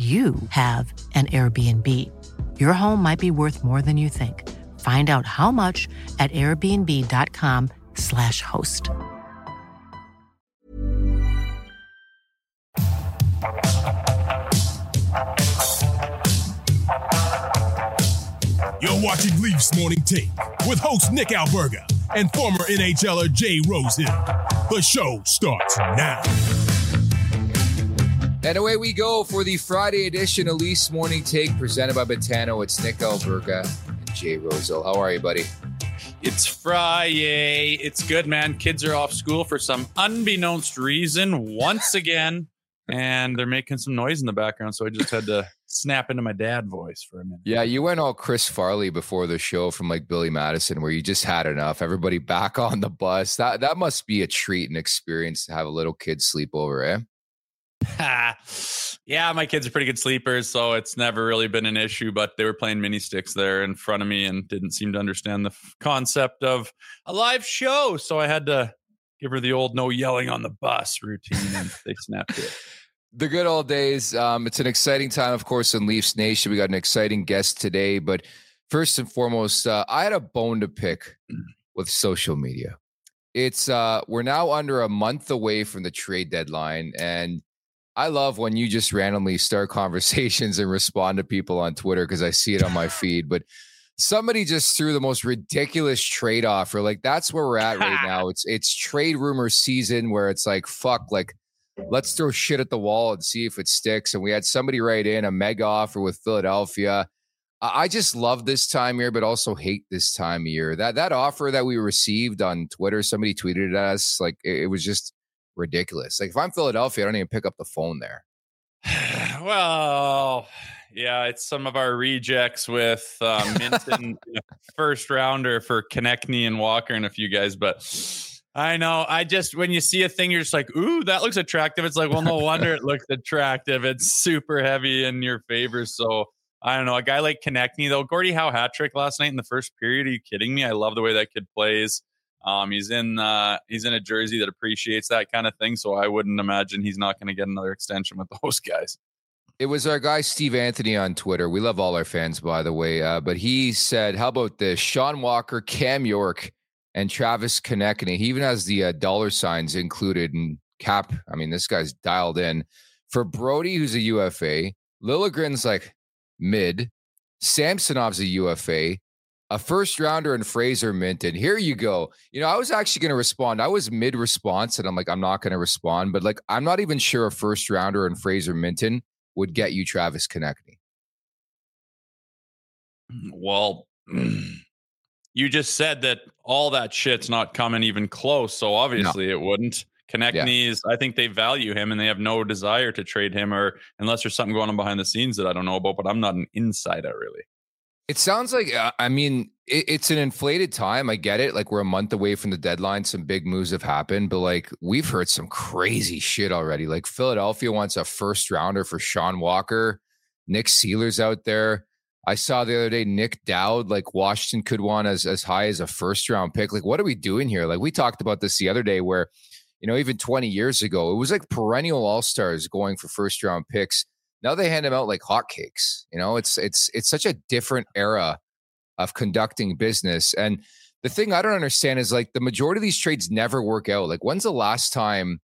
you have an Airbnb. Your home might be worth more than you think. Find out how much at airbnb.com/slash host. You're watching Leafs Morning Take with host Nick Alberga and former NHLer Jay Rosehill. The show starts now. And away we go for the Friday edition of Leafs Morning Take presented by Betano. It's Nick Alberga and Jay Rosehill. How are you, buddy? It's Friday. It's good, man. Kids are off school for some unbeknownst reason once again, and they're making some noise in the background. So I just had to snap into my dad voice for a minute. Yeah, you went all Chris Farley before the show from like Billy Madison, where you just had enough. Everybody back on the bus. That that must be a treat and experience to have a little kid sleep over, eh? yeah, my kids are pretty good sleepers, so it's never really been an issue. But they were playing mini sticks there in front of me and didn't seem to understand the f- concept of a live show. So I had to give her the old no yelling on the bus routine, and they snapped it. The good old days. Um, it's an exciting time, of course, in Leafs Nation. We got an exciting guest today, but first and foremost, uh, I had a bone to pick with social media. It's uh, we're now under a month away from the trade deadline, and I love when you just randomly start conversations and respond to people on Twitter because I see it on my feed. But somebody just threw the most ridiculous trade offer. Like that's where we're at right now. It's it's trade rumor season where it's like fuck, like let's throw shit at the wall and see if it sticks. And we had somebody write in a mega offer with Philadelphia. I just love this time year, but also hate this time of year. That that offer that we received on Twitter, somebody tweeted at us, like it, it was just ridiculous. Like if I'm Philadelphia, I don't even pick up the phone there. well, yeah, it's some of our rejects with um, Minten first rounder for Konecny and Walker and a few guys, but I know. I just when you see a thing, you're just like, "Ooh, that looks attractive." It's like, well, no wonder it looks attractive. It's super heavy in your favor. So I don't know. A guy like Konecny though, Gordie Howe hat trick last night in the first period. Are you kidding me? I love the way that kid plays. Um, he's in uh, he's in a jersey that appreciates that kind of thing, so I wouldn't imagine he's not going to get another extension with those guys. It was our guy Steve Anthony on Twitter. We love all our fans, by the way. Uh, but he said, "How about this? Sean Walker, Cam York, and Travis Konecny. He even has the uh, dollar signs included in cap. I mean, this guy's dialed in for Brodie, who's a UFA. Liljegren's like mid. Samsonov's a UFA a first rounder and Fraser Minten. Here you go. You know, I was actually going to respond. I was mid response and I'm like, I'm not going to respond, but like, I'm not even sure a first rounder and Fraser Minten would get you Travis Konecny. Well, you just said that all that shit's not coming even close. So obviously no. it wouldn't. Konecny's, yeah. I think they value him and they have no desire to trade him or unless there's something going on behind the scenes that I don't know about, but I'm not an insider really. It sounds like, uh, I mean, it, it's an inflated time. I get it. Like we're a month away from the deadline. Some big moves have happened, but like we've heard some crazy shit already. Like Philadelphia wants a first rounder for Sean Walker. Nick Seeler's out there. I saw the other day Nic Dowd, like Washington could want as as high as a first round pick. Like, what are we doing here? Like, we talked about this the other day, where you know, even 20 years ago, it was like perennial all stars going for first round picks. Now they hand them out like hotcakes. You know, it's it's it's such a different era of conducting business. And the thing I don't understand is like the majority of these trades never work out. Like, when's the last time?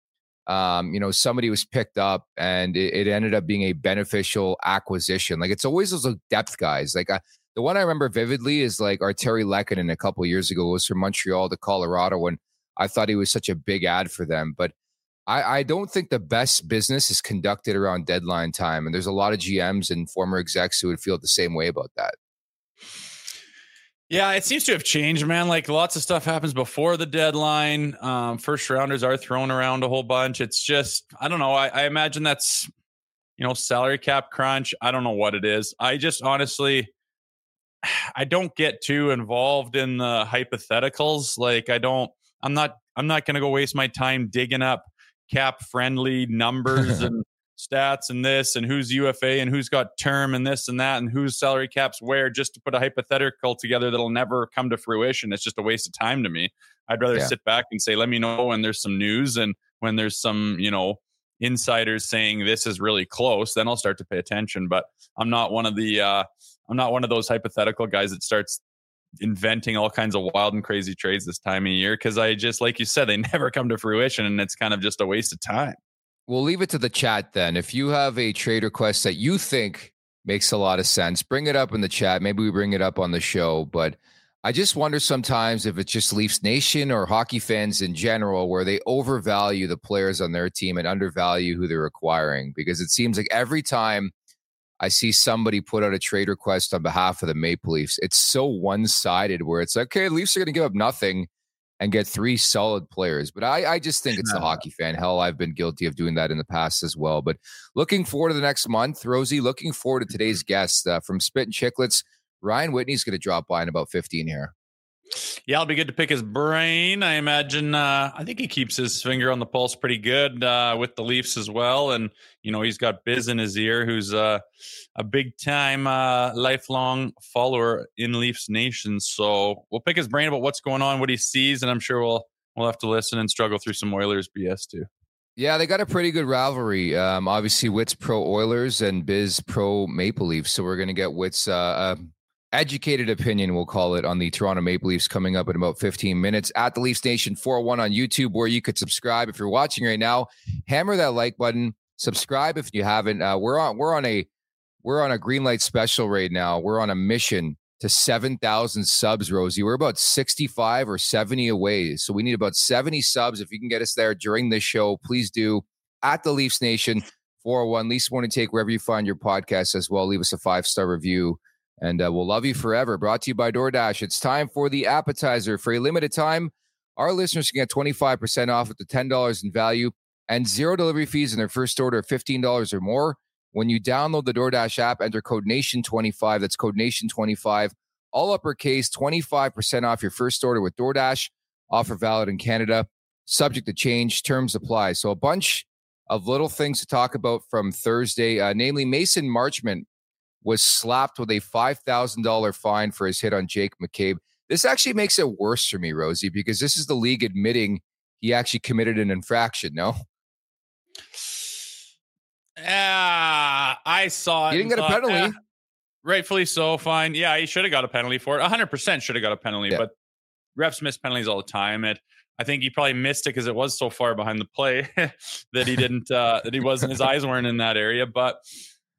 um, you know, somebody was picked up and it, it, ended up being a beneficial acquisition. Like it's always those depth guys. Like the one I remember vividly is like Artturi Lehkonen a couple years ago was from Montreal to Colorado, and I thought he was such a big ad for them. But I, I don't think the best business is conducted around deadline time, and there's a lot of GMs and former execs who would feel the same way about that. Yeah, it seems to have changed, man. Like lots of stuff happens before the deadline. Um, first rounders are thrown around a whole bunch. It's just, I don't know. I, I imagine that's, you know, salary cap crunch. I don't know what it is. I just honestly, I don't get too involved in the hypotheticals. Like I don't, I'm not, I'm not going to go waste my time digging up cap friendly numbers and stats and this and who's UFA and who's got term and this and that and whose salary caps where just to put a hypothetical together that'll never come to fruition. It's just a waste of time to me. I'd rather yeah. sit back and say, let me know when there's some news and when there's some, you know, insiders saying this is really close, then I'll start to pay attention. But I'm not one of the uh I'm not one of those hypothetical guys that starts inventing all kinds of wild and crazy trades this time of year because I just like you said, they never come to fruition and it's kind of just a waste of time. We'll leave it to the chat then. If you have a trade request that you think makes a lot of sense, bring it up in the chat. Maybe we bring it up on the show. But I just wonder sometimes if it's just Leafs Nation or hockey fans in general, where they overvalue the players on their team and undervalue who they're acquiring. Because it seems like every time I see somebody put out a trade request on behalf of the Maple Leafs, it's so one sided where it's like, okay, Leafs are going to give up nothing and get three solid players. But I, I just think it's the hockey fan. Hell, I've been guilty of doing that in the past as well. But looking forward to the next month, Rosie. Looking forward to today's guest uh, from Spittin' Chiclets. Ryan Whitney's going to drop by in about 15 here. Yeah, it'll be good to pick his brain. I imagine. Uh, I think he keeps his finger on the pulse pretty good uh, with the Leafs as well, and you know he's got Biz in his ear, who's uh, a big time, uh, lifelong follower in Leafs Nation. So we'll pick his brain about what's going on, what he sees, and I'm sure we'll we'll have to listen and struggle through some Oilers BS too. Yeah, they got a pretty good rivalry. Um, obviously, Whit's pro Oilers and Biz pro Maple Leafs. So we're going to get Whit's uh, educated opinion, we'll call it, on the Toronto Maple Leafs coming up in about 15 minutes at the Leafs Nation 401 on YouTube, where you could subscribe if you're watching right now. Hammer that like button, subscribe if you haven't. Uh, we're on we're on a we're on a green light special right now. We're on a mission to 7,000 subs, Rosie. We're about 65 or 70 away. So we need about 70 subs. If you can get us there during this show, please do at the Leafs Nation 401. Leafs want to take wherever you find your podcast as well. Leave us a five star review and uh, we'll love you forever. Brought to you by DoorDash. It's time for the appetizer. For a limited time, our listeners can get 25% off at the $10 in value and zero delivery fees in their first order of $15 or more. When you download the DoorDash app, enter code NATION25. That's code NATION25. All uppercase, 25% off your first order with DoorDash. Offer valid in Canada. Subject to change. Terms apply. So, a bunch of little things to talk about from Thursday, uh, namely Mason Marchment was slapped with a $5,000 fine for his hit on Jake McCabe. This actually makes it worse for me, Rosie, because this is the league admitting he actually committed an infraction, no? Yeah, I saw it. He didn't get a penalty. Eh, rightfully so, fine. Yeah, he should have got a penalty for it. 100% should have got a penalty, yeah. but refs miss penalties all the time. It, I think he probably missed it because it was so far behind the play that he didn't, uh, that he wasn't, his eyes weren't in that area. But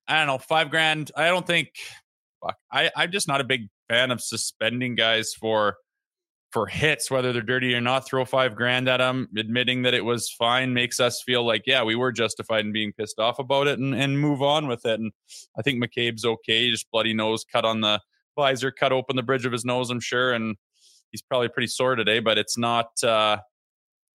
I don't know, five grand. I don't think. Fuck, I I'm just not a big fan of suspending guys for for hits, whether they're dirty or not. Throw five grand at them, admitting that it was fine makes us feel like yeah, we were justified in being pissed off about it, and and move on with it. And I think McCabe's okay. Just bloody nose cut on the visor cut open the bridge of his nose, I'm sure, and he's probably pretty sore today. But it's not. Uh,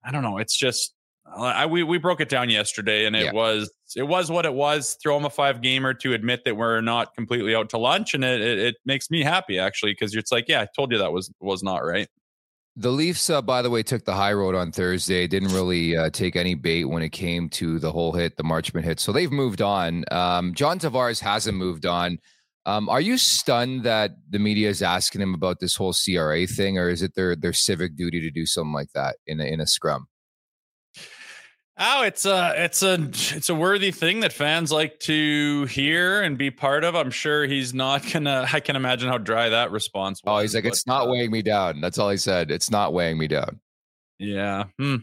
I don't know. It's just I, we we broke it down yesterday, and it yeah. was it was what it was. Throw him a five gamer to admit that we're not completely out to lunch, and it it, it makes me happy actually because it's like, yeah, I told you that was was not right. The Leafs, uh, by the way, took the high road on Thursday. Didn't really uh, take any bait when it came to the whole hit, the Marchment hit. So they've moved on. Um, John Tavares hasn't moved on. Um, are you stunned that the media is asking him about this whole CRA thing, or is it their their civic duty to do something like that in a, in a scrum? Oh, it's a it's a it's a worthy thing that fans like to hear and be part of. I'm sure he's not gonna. I can imagine how dry that response was. Oh, he's like, it's not uh, weighing me down. That's all he said. It's not weighing me down. Yeah. Hmm.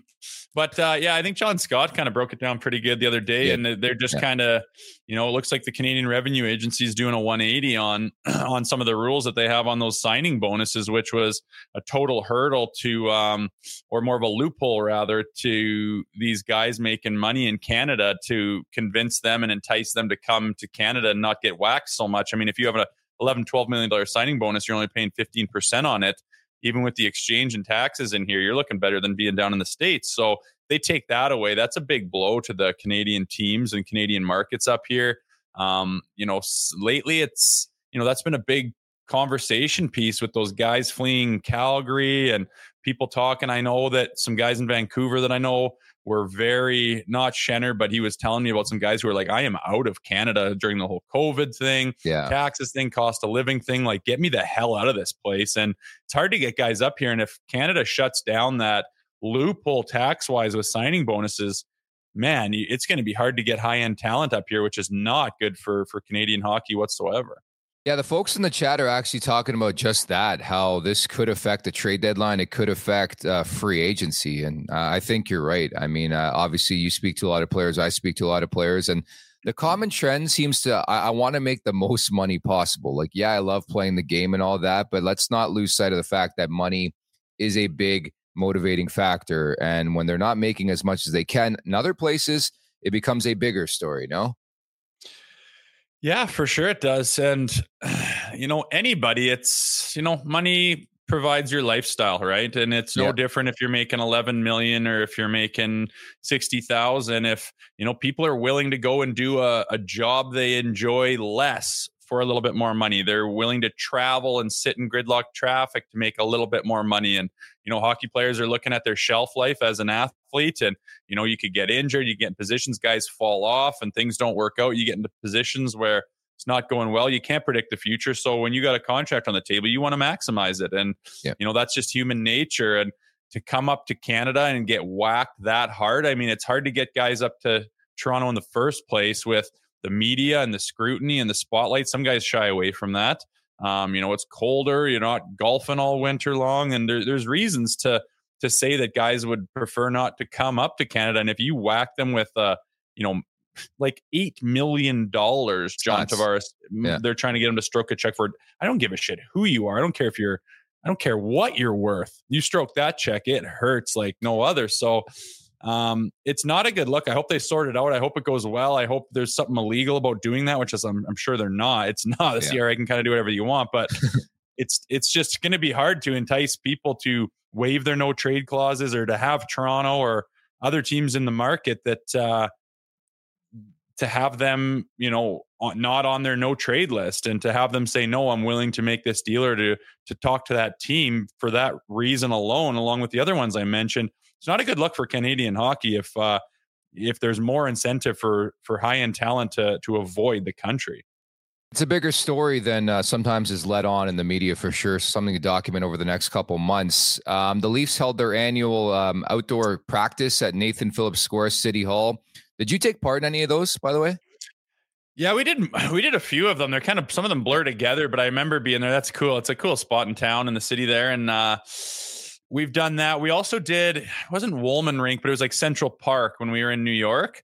But uh, yeah, I think John Scott kind of broke it down pretty good the other day, yeah. and they're just yeah. kind of, you know, it looks like the Canadian Revenue Agency is doing a 180 on on some of the rules that they have on those signing bonuses, which was a total hurdle to, um, or more of a loophole rather, to these guys making money in Canada to convince them and entice them to come to Canada and not get waxed so much. I mean, if you have a 11, 12 million dollar signing bonus, you're only paying 15 percent on it even with the exchange and taxes in here, you're looking better than being down in the States. So they take that away. That's a big blow to the Canadian teams and Canadian markets up here. Um, you know, lately it's, you know, that's been a big conversation piece with those guys fleeing Calgary and people talking. I know that some guys in Vancouver that I know were very not Schenner, but he was telling me about some guys who were like, I am out of Canada during the whole COVID thing, yeah. taxes thing, cost of living thing. Like, get me the hell out of this place. And it's hard to get guys up here. And if Canada shuts down that loophole tax wise with signing bonuses, man, it's going to be hard to get high end talent up here, which is not good for for Canadian hockey whatsoever. Yeah, the folks in the chat are actually talking about just that how this could affect the trade deadline. It could affect uh, free agency. And uh, I think you're right. I mean, uh, obviously, you speak to a lot of players, I speak to a lot of players. And the common trend seems to, I, I want to make the most money possible. Like, yeah, I love playing the game and all that, but let's not lose sight of the fact that money is a big motivating factor. And when they're not making as much as they can in other places, it becomes a bigger story, no? Yeah, for sure it does. And, you know, anybody, it's, you know, money provides your lifestyle, right? And it's no yeah. different if you're making 11 million or if you're making 60,000. If, you know, people are willing to go and do a, a job they enjoy less for a little bit more money. They're willing to travel and sit in gridlock traffic to make a little bit more money. And, you know, hockey players are looking at their shelf life as an athlete. And, you know, you could get injured, you get in positions, guys fall off and things don't work out. You get into positions where it's not going well. You can't predict the future. So when you got a contract on the table, you want to maximize it. And, yeah. you know, that's just human nature. And to come up to Canada and get whacked that hard, I mean, it's hard to get guys up to Toronto in the first place with, the media and the scrutiny and the spotlight. Some guys shy away from that. Um, you know, it's colder. You're not golfing all winter long, and there, there's reasons to to say that guys would prefer not to come up to Canada. And if you whack them with, uh, you know, like eight million dollars, John That's, Tavares, yeah. they're trying to get him to stroke a check for. I don't give a shit who you are. I don't care if you're. I don't care what you're worth. You stroke that check, it hurts like no other. So um, it's not a good look. I hope they sort it out. I hope it goes well. I hope there's something illegal about doing that, which is I'm, I'm sure they're not. It's not. The yeah. CRA can kind of do whatever you want, but it's it's just going to be hard to entice people to waive their no trade clauses or to have Toronto or other teams in the market that uh, to have them, you know, not on their no trade list and to have them say no, I'm willing to make this deal or to to talk to that team for that reason alone, along with the other ones I mentioned it's not a good look for Canadian hockey if uh, if there's more incentive for for high end talent to to avoid the country. It's a bigger story than uh, sometimes is led on in the media for sure. Something to document over the next couple months. Um, the Leafs held their annual um, outdoor practice at Nathan Phillips Square City Hall. Did you take part in any of those, by the way? Yeah, we did. We did a few of them. They're kind of some of them blur together, but I remember being there. That's cool. It's a cool spot in town in the city there, and uh, We've done that. We also did. It wasn't Wollman Rink, but it was like Central Park when we were in New York,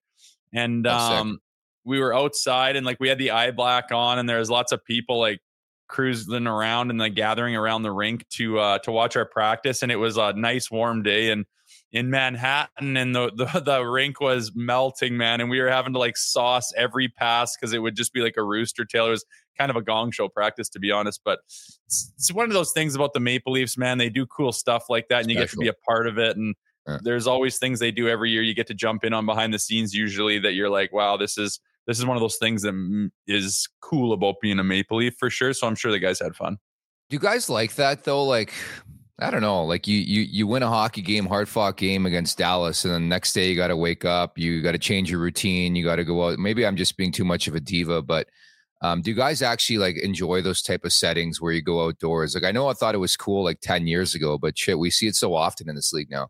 and um, we were outside and like we had the eye black on, and there was lots of people like cruising around and like gathering around the rink to uh, to watch our practice, and it was a nice warm day and in Manhattan, and the, the the rink was melting, man, and we were having to like sauce every pass because it would just be like a rooster tail. It was kind of a gong show practice, to be honest. But it's, it's one of those things about the Maple Leafs, man. They do cool stuff like that, and you get to be a part of it. And yeah. there's always things they do every year. You get to jump in on behind the scenes, usually that you're like, wow, this is this is one of those things that is cool about being a Maple Leaf for sure. So I'm sure the guys had fun. Do you guys like that though? Like, I don't know. Like you you you win a hockey game, hard fought game against Dallas, and then the next day you got to wake up, you got to change your routine, you got to go out. Maybe I'm just being too much of a diva, but um, do you guys actually like enjoy those type of settings where you go outdoors? Like I know I thought it was cool like 10 years ago, but shit, we see it so often in this league now.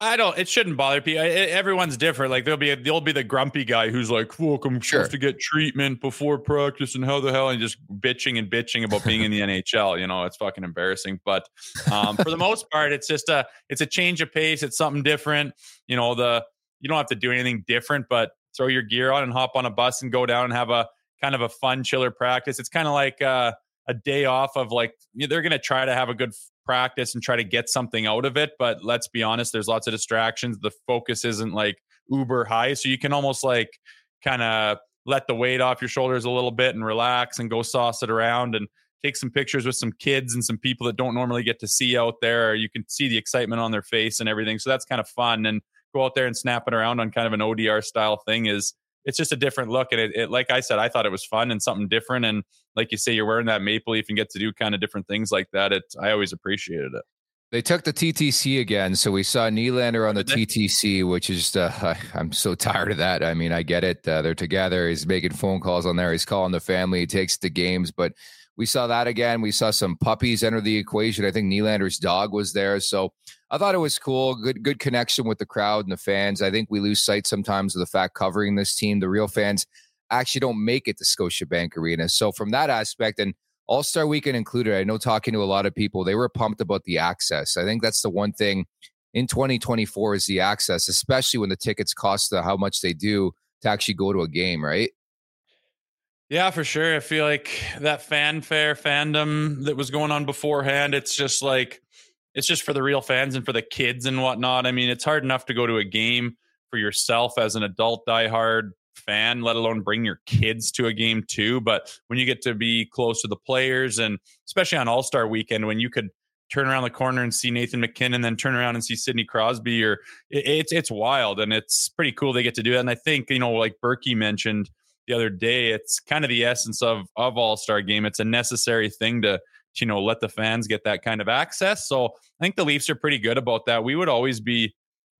I don't. It shouldn't bother people. everyone's different. Like there'll be a, there'll be the grumpy guy who's like, "Look, I'm sure. supposed to get treatment before practice, and how the hell?" and just bitching and bitching about being in the NHL. You know, it's fucking embarrassing. But um, for the most part, it's just a it's a change of pace. It's something different. You know, the you don't have to do anything different, but throw your gear on and hop on a bus and go down and have a kind of a fun chiller practice. It's kind of like uh, a day off of like they're going to try to have a good practice and try to get something out of it. But let's be honest, there's lots of distractions. The focus isn't like uber high. So you can almost like kind of let the weight off your shoulders a little bit and relax and go sauce it around and take some pictures with some kids and some people that don't normally get to see out there. You can see the excitement on their face and everything. So that's kind of fun. And go out there and snap it around on kind of an ODR style thing is it's just a different look. And it, it, like I said, I thought it was fun and something different. And like you say, you're wearing that maple leaf and get to do kind of different things like that. It, I always appreciated it. They took the TTC again, so we saw Nylander on the TTC, which is uh, I, am so tired of that. I mean, I get it; uh, they're together. He's making phone calls on there. He's calling the family. He takes the games, but we saw that again. We saw some puppies enter the equation. I think Nylander's dog was there, so I thought it was cool. Good, good connection with the crowd and the fans. I think we lose sight sometimes of the fact covering this team. The real fans actually don't make it to Scotiabank Arena. So from that aspect, and All Star Weekend included, I know talking to a lot of people, they were pumped about the access. I think that's the one thing in 2024 is the access, especially when the tickets cost the, how much they do to actually go to a game, right? Yeah, for sure. I feel like that fanfare fandom that was going on beforehand, it's just like it's just for the real fans and for the kids and whatnot. I mean, it's hard enough to go to a game for yourself as an adult diehard fan, let alone bring your kids to a game too. But when you get to be close to the players and especially on All Star weekend, when you could turn around the corner and see Nathan MacKinnon, then turn around and see Sidney Crosby, or it, it's it's wild and it's pretty cool they get to do it. And I think you know, like Berkey mentioned the other day, it's kind of the essence of of All Star game. It's a necessary thing to you know let the fans get that kind of access. So I think the Leafs are pretty good about that. We would always be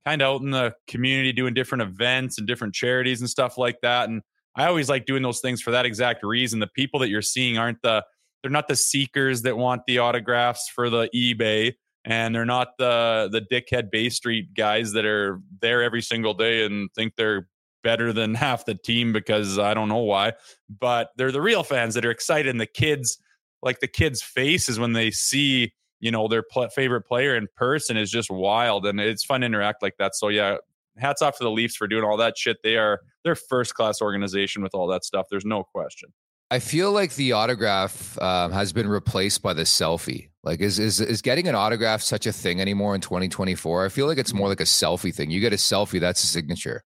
kind of out in the community doing different events and different charities and stuff like that. And I always like doing those things for that exact reason. The people that you're seeing aren't the they're not the seekers that want the autographs for the eBay and they're not the the dickhead Bay Street guys that are there every single day and think they're better than half the team because I don't know why. But they're the real fans that are excited and the kids like the kids' faces when they see you know their pl- favorite player in person is just wild, and it's fun to interact like that. So yeah, hats off to the Leafs for doing all that shit. They are they're first class organization with all that stuff. There's no question. I feel like the autograph um, has been replaced by the selfie. Like, is is is getting an autograph such a thing anymore in 2024? I feel like it's more like a selfie thing. You get a selfie, that's a signature.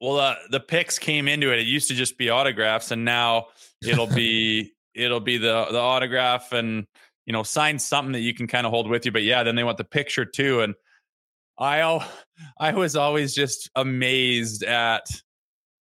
Well, uh, the pics came into it. It used to just be autographs, and now it'll be it'll be the the autograph and you know sign something that you can kind of hold with you. But yeah, then they want the picture too. And I I was always just amazed at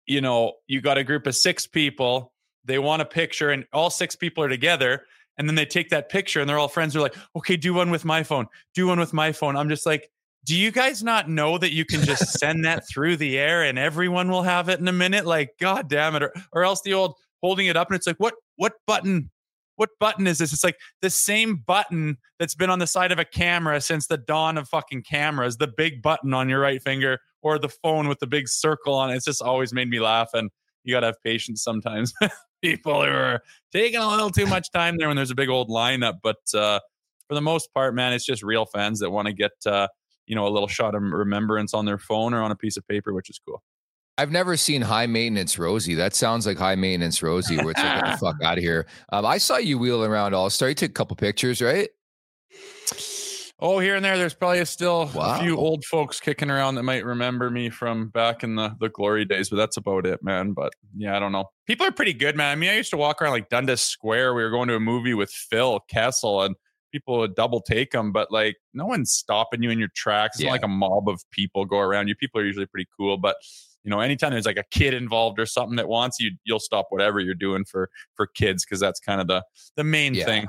you know you got a group of six people. They want a picture, and all six people are together. And then they take that picture, and they're all friends. They're like, "Okay, do one with my phone. Do one with my phone." I'm just like, do you guys not know that you can just send that through the air and everyone will have it in a minute? Like, god damn it. Or, or else the old holding it up and it's like, what what button? What button is this? It's like the same button that's been on the side of a camera since the dawn of fucking cameras, the big button on your right finger or the phone with the big circle on it. It's just always made me laugh. And you got to have patience sometimes. People who are taking a little too much time there when there's a big old lineup. But uh, for the most part, man, it's just real fans that want to get, uh, you know, a little shot of remembrance on their phone or on a piece of paper, which is cool. I've never seen high maintenance Rosie. That sounds like high maintenance Rosie, where it's like, get the fuck out of here. Um, I saw you wheeling around All Star. You took a couple pictures, right? Oh, here and there, there's probably still Wow. a few old folks kicking around that might remember me from back in the, the glory days, but that's about it, man. But yeah, I don't know. People are pretty good, man. I mean, I used to walk around like Dundas Square. We were going to a movie with Phil Kessel, and people would double take them, but like no one's stopping you in your tracks. It's Yeah. not like a mob of people go around you. People are usually pretty cool, but you know, anytime there's like a kid involved or something that wants you, you'll stop whatever you're doing for for kids because that's kind of the the main Yeah. thing.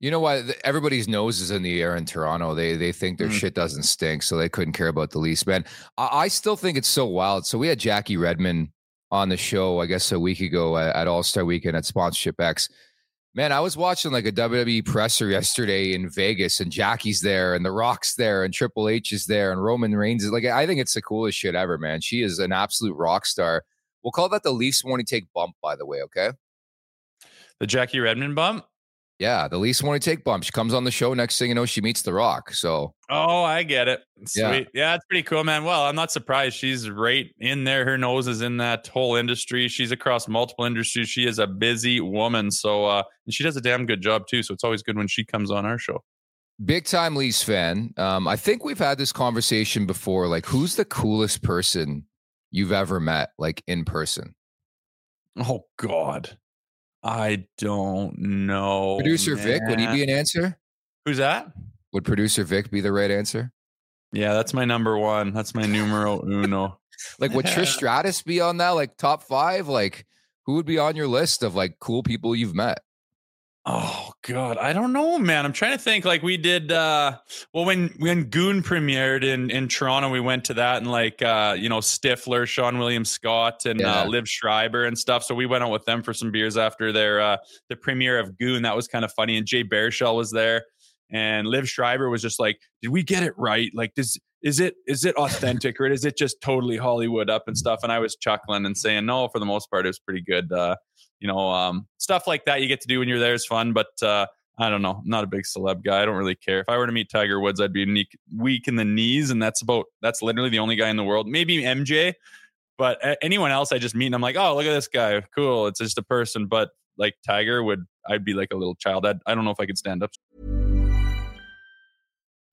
You know why? Everybody's nose is in the air in Toronto. They they think their Mm. shit doesn't stink, so they couldn't care about the least. Man, I, I still think it's so wild. So we had Jackie Redmond on the show, I guess a week ago at, at All Star Weekend at Sponsorship X. Man, I was watching like a WWE presser yesterday in Vegas, and Jackie's there, and The Rock's there, and Triple H is there, and Roman Reigns is like. I think it's the coolest shit ever, man. She is an absolute rock star. We'll call that the Leafs morning take bump, by the way. Okay. The Jackie Redmond bump. Yeah, the Leafs morning take bump. She comes on the show. Next thing you know, she meets The Rock. So Oh, I get it. Sweet. Yeah. Yeah. it's pretty cool, man. Well, I'm not surprised. She's right in there. Her nose is in that whole industry. She's across multiple industries. She is a busy woman. So, uh, and she does a damn good job too. So it's always good when she comes on our show. big time Leafs fan. Um, I think we've had this conversation before. Like, who's the coolest person you've ever met, like in person? Oh God. I don't know. Producer Vic, would he be an answer? Who's that? Would producer Vic be the right answer? Yeah, that's my number one. That's my numero uno. Like, would Trish Stratus be on that, like top five? Like, who would be on your list of like cool people you've met? Oh God, I don't know, man. I'm trying to think. Like we did, uh well when when Goon premiered in in Toronto, we went to that and like uh you know Stifler, Seann William Scott, and Yeah. uh, Liev Schreiber and stuff. So we went out with them for some beers after their uh the premiere of Goon. That was kind of funny. And Jay Baruchel was there, and Liev Schreiber was just like, "Did we get it right? Like, does is it is it authentic or is it just totally Hollywood up and stuff?" And I was chuckling and saying, "No, for the most part, it was pretty good." Uh, you know, um, stuff like that you get to do when you're there is fun. But uh, I don't know, I'm not a big celeb guy. I don't really care. If I were to meet Tiger Woods, I'd be weak, weak in the knees, and that's about that's literally the only guy in the world. Maybe MJ, but a- anyone else I just meet and I'm like, oh, look at this guy, cool. It's just a person. But like Tiger would, I'd be like a little child. I'd, I don't know if I could stand up.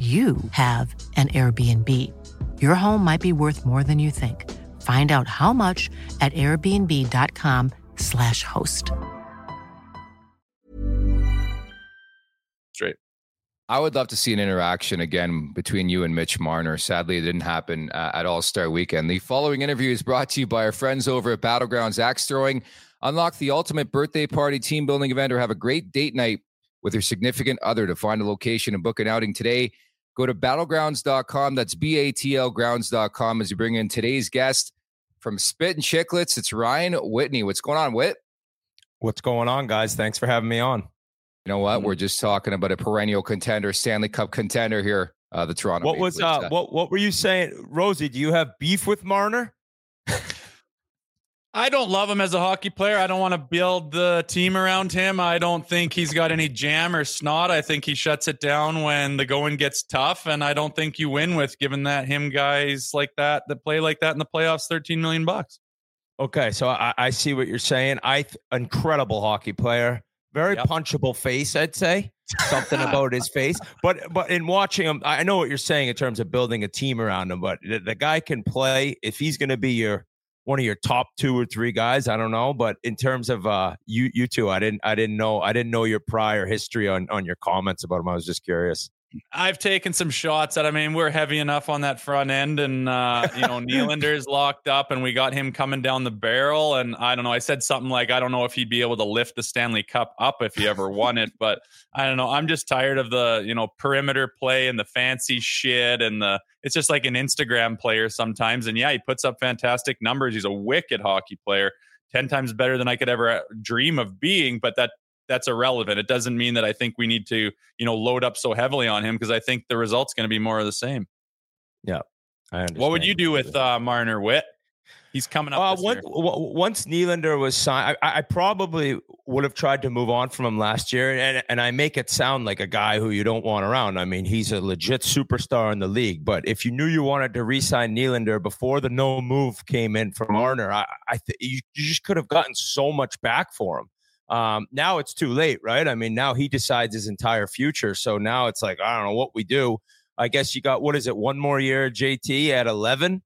you have an Airbnb. Your home might be worth more than you think. Find out how much at airbnb.com/slash host. Straight. I would love to see an interaction again between you and Mitch Marner. Sadly, it didn't happen uh, at All Star Weekend. The following interview is brought to you by our friends over at Battlegrounds Axe Throwing. Unlock the ultimate birthday party, team building event, or have a great date night with your significant other. To find a location and book an outing today, go to battlegrounds.com. That's B A T L grounds.com as you bring in today's guest from Spittin' Chiclets. It's Ryan Whitney. What's going on, Whit? What's going on, guys? Thanks for having me on. You know what? Mm-hmm. We're just talking about a perennial contender, Stanley Cup contender here, uh, the Toronto. What Maple was uh what what were you saying, Rosie? Do you have beef with Marner? I don't love him as a hockey player. I don't want to build the team around him. I don't think he's got any jam or snot. I think he shuts it down when the going gets tough. And I don't think you win with giving that him guys like that that play like that in the playoffs 13 million bucks. Okay, so I, I see what you're saying. I th- incredible hockey player, very Yep. punchable face. I'd say something about his face, but but in watching him, I know what you're saying in terms of building a team around him. But the, the guy can play. If he's going to be your one of your top two or three guys, I don't know. But in terms of uh, you you two, I didn't I didn't know I didn't know your prior history on on your comments about him. I was just curious. I've taken some shots at. I mean, we're heavy enough on that front end, and uh, you know, Nylander's locked up, and we got him coming down the barrel. And I don't know. I said something like, I don't know if he'd be able to lift the Stanley Cup up if he ever won it, but I don't know. I'm just tired of the you know perimeter play and the fancy shit, and the it's just like an Instagram player sometimes. And yeah, he puts up fantastic numbers. He's a wicked hockey player. 10 times better than I could ever uh, dream of being, but that that's irrelevant. It doesn't mean that I think we need to, you know, load up so heavily on him because I think the result's going to be more of the same. Yeah. I understand. What would you do with uh, Marner Whit? He's coming up. Uh, one, w- once Nylander was signed, I, I, probably would have tried to move on from him last year, and and I make it sound like a guy who you don't want around. I mean, he's a legit superstar in the league. But if you knew you wanted to re-sign Nylander before the no move came in from Marner, I, I th- you, you just could have gotten so much back for him. Um, now it's too late, right? I mean, now he decides his entire future. So now it's like, I don't know what we do. I guess you got, what is it, one more year, JT at 11?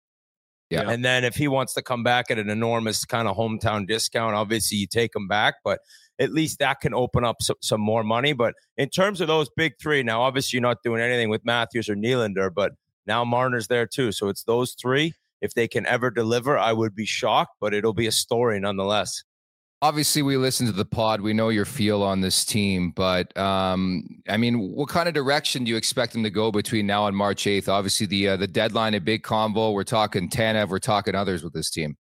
Yeah. And then if he wants to come back at an enormous kind of hometown discount, obviously you take him back, but at least that can open up some, some more money. But in terms of those big three, now obviously you're not doing anything with Matthews or Nylander, but now Marner's there too. So it's those three. If they can ever deliver, I would be shocked, but it'll be a story nonetheless obviously we listen to the pod. We know your feel on this team but um, i mean what kind of direction do you expect them to go between now and march 8th obviously the uh, the deadline a big convo. We're talking tanev. We're talking others with this team.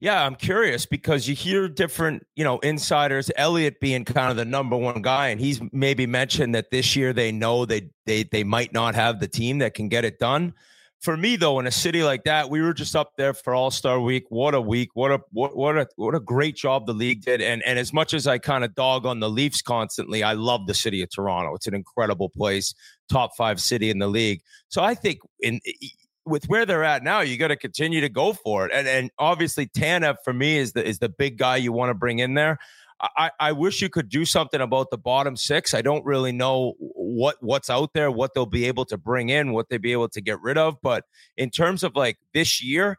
Yeah i'm curious because you hear different you know insiders elliot being kind of the number one guy and he's maybe mentioned that this year they know they they they might not have the team that can get it done for me though in a city like that we were just up there for all-star week. What a week. What a what, what a what a great job the league did. And and as much as i kind of dog on the leafs constantly i love the city of toronto. It's an incredible place top five city in the league. So i think in with where they're at now, you got to continue to go for it. And and obviously Tanev for me is the is the big guy you want to bring in there. I, I wish you could do something about the bottom six. I don't really know what what's out there, what they'll be able to bring in, what they'll be able to get rid of. But in terms of like this year,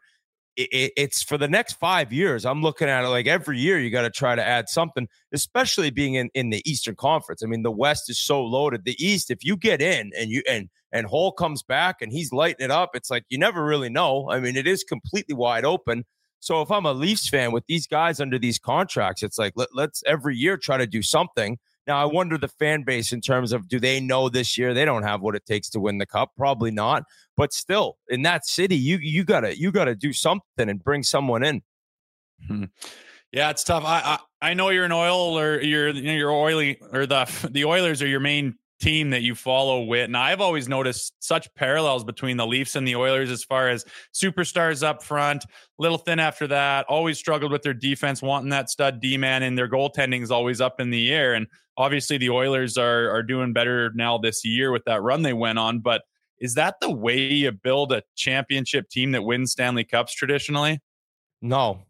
it, it's for the next five years. I'm looking at it like every year you got to try to add something, especially being in, in the Eastern Conference. I mean, the West is so loaded. The East, if you get in and you and and Hall comes back and he's lighting it up, it's like you never really know. I mean, it is completely wide open. So if I'm a Leafs fan with these guys under these contracts, it's like let, let's every year try to do something. Now I wonder the fan base in terms of do they know this year they don't have what it takes to win the cup? Probably not. But still, in that city, you you gotta you gotta do something and bring someone in. Hmm. Yeah, it's tough. I, I I know you're an oil or you're you're oily or the the Oilers are your main team that you follow with. And I've always noticed such parallels between the Leafs and the Oilers as far as superstars up front, little thin after that, always struggled with their defense, wanting that stud D man, and their goaltending is always up in the air. And obviously the Oilers are are doing better now this year with that run they went on. But is that the way you build a championship team that wins Stanley Cups traditionally? No,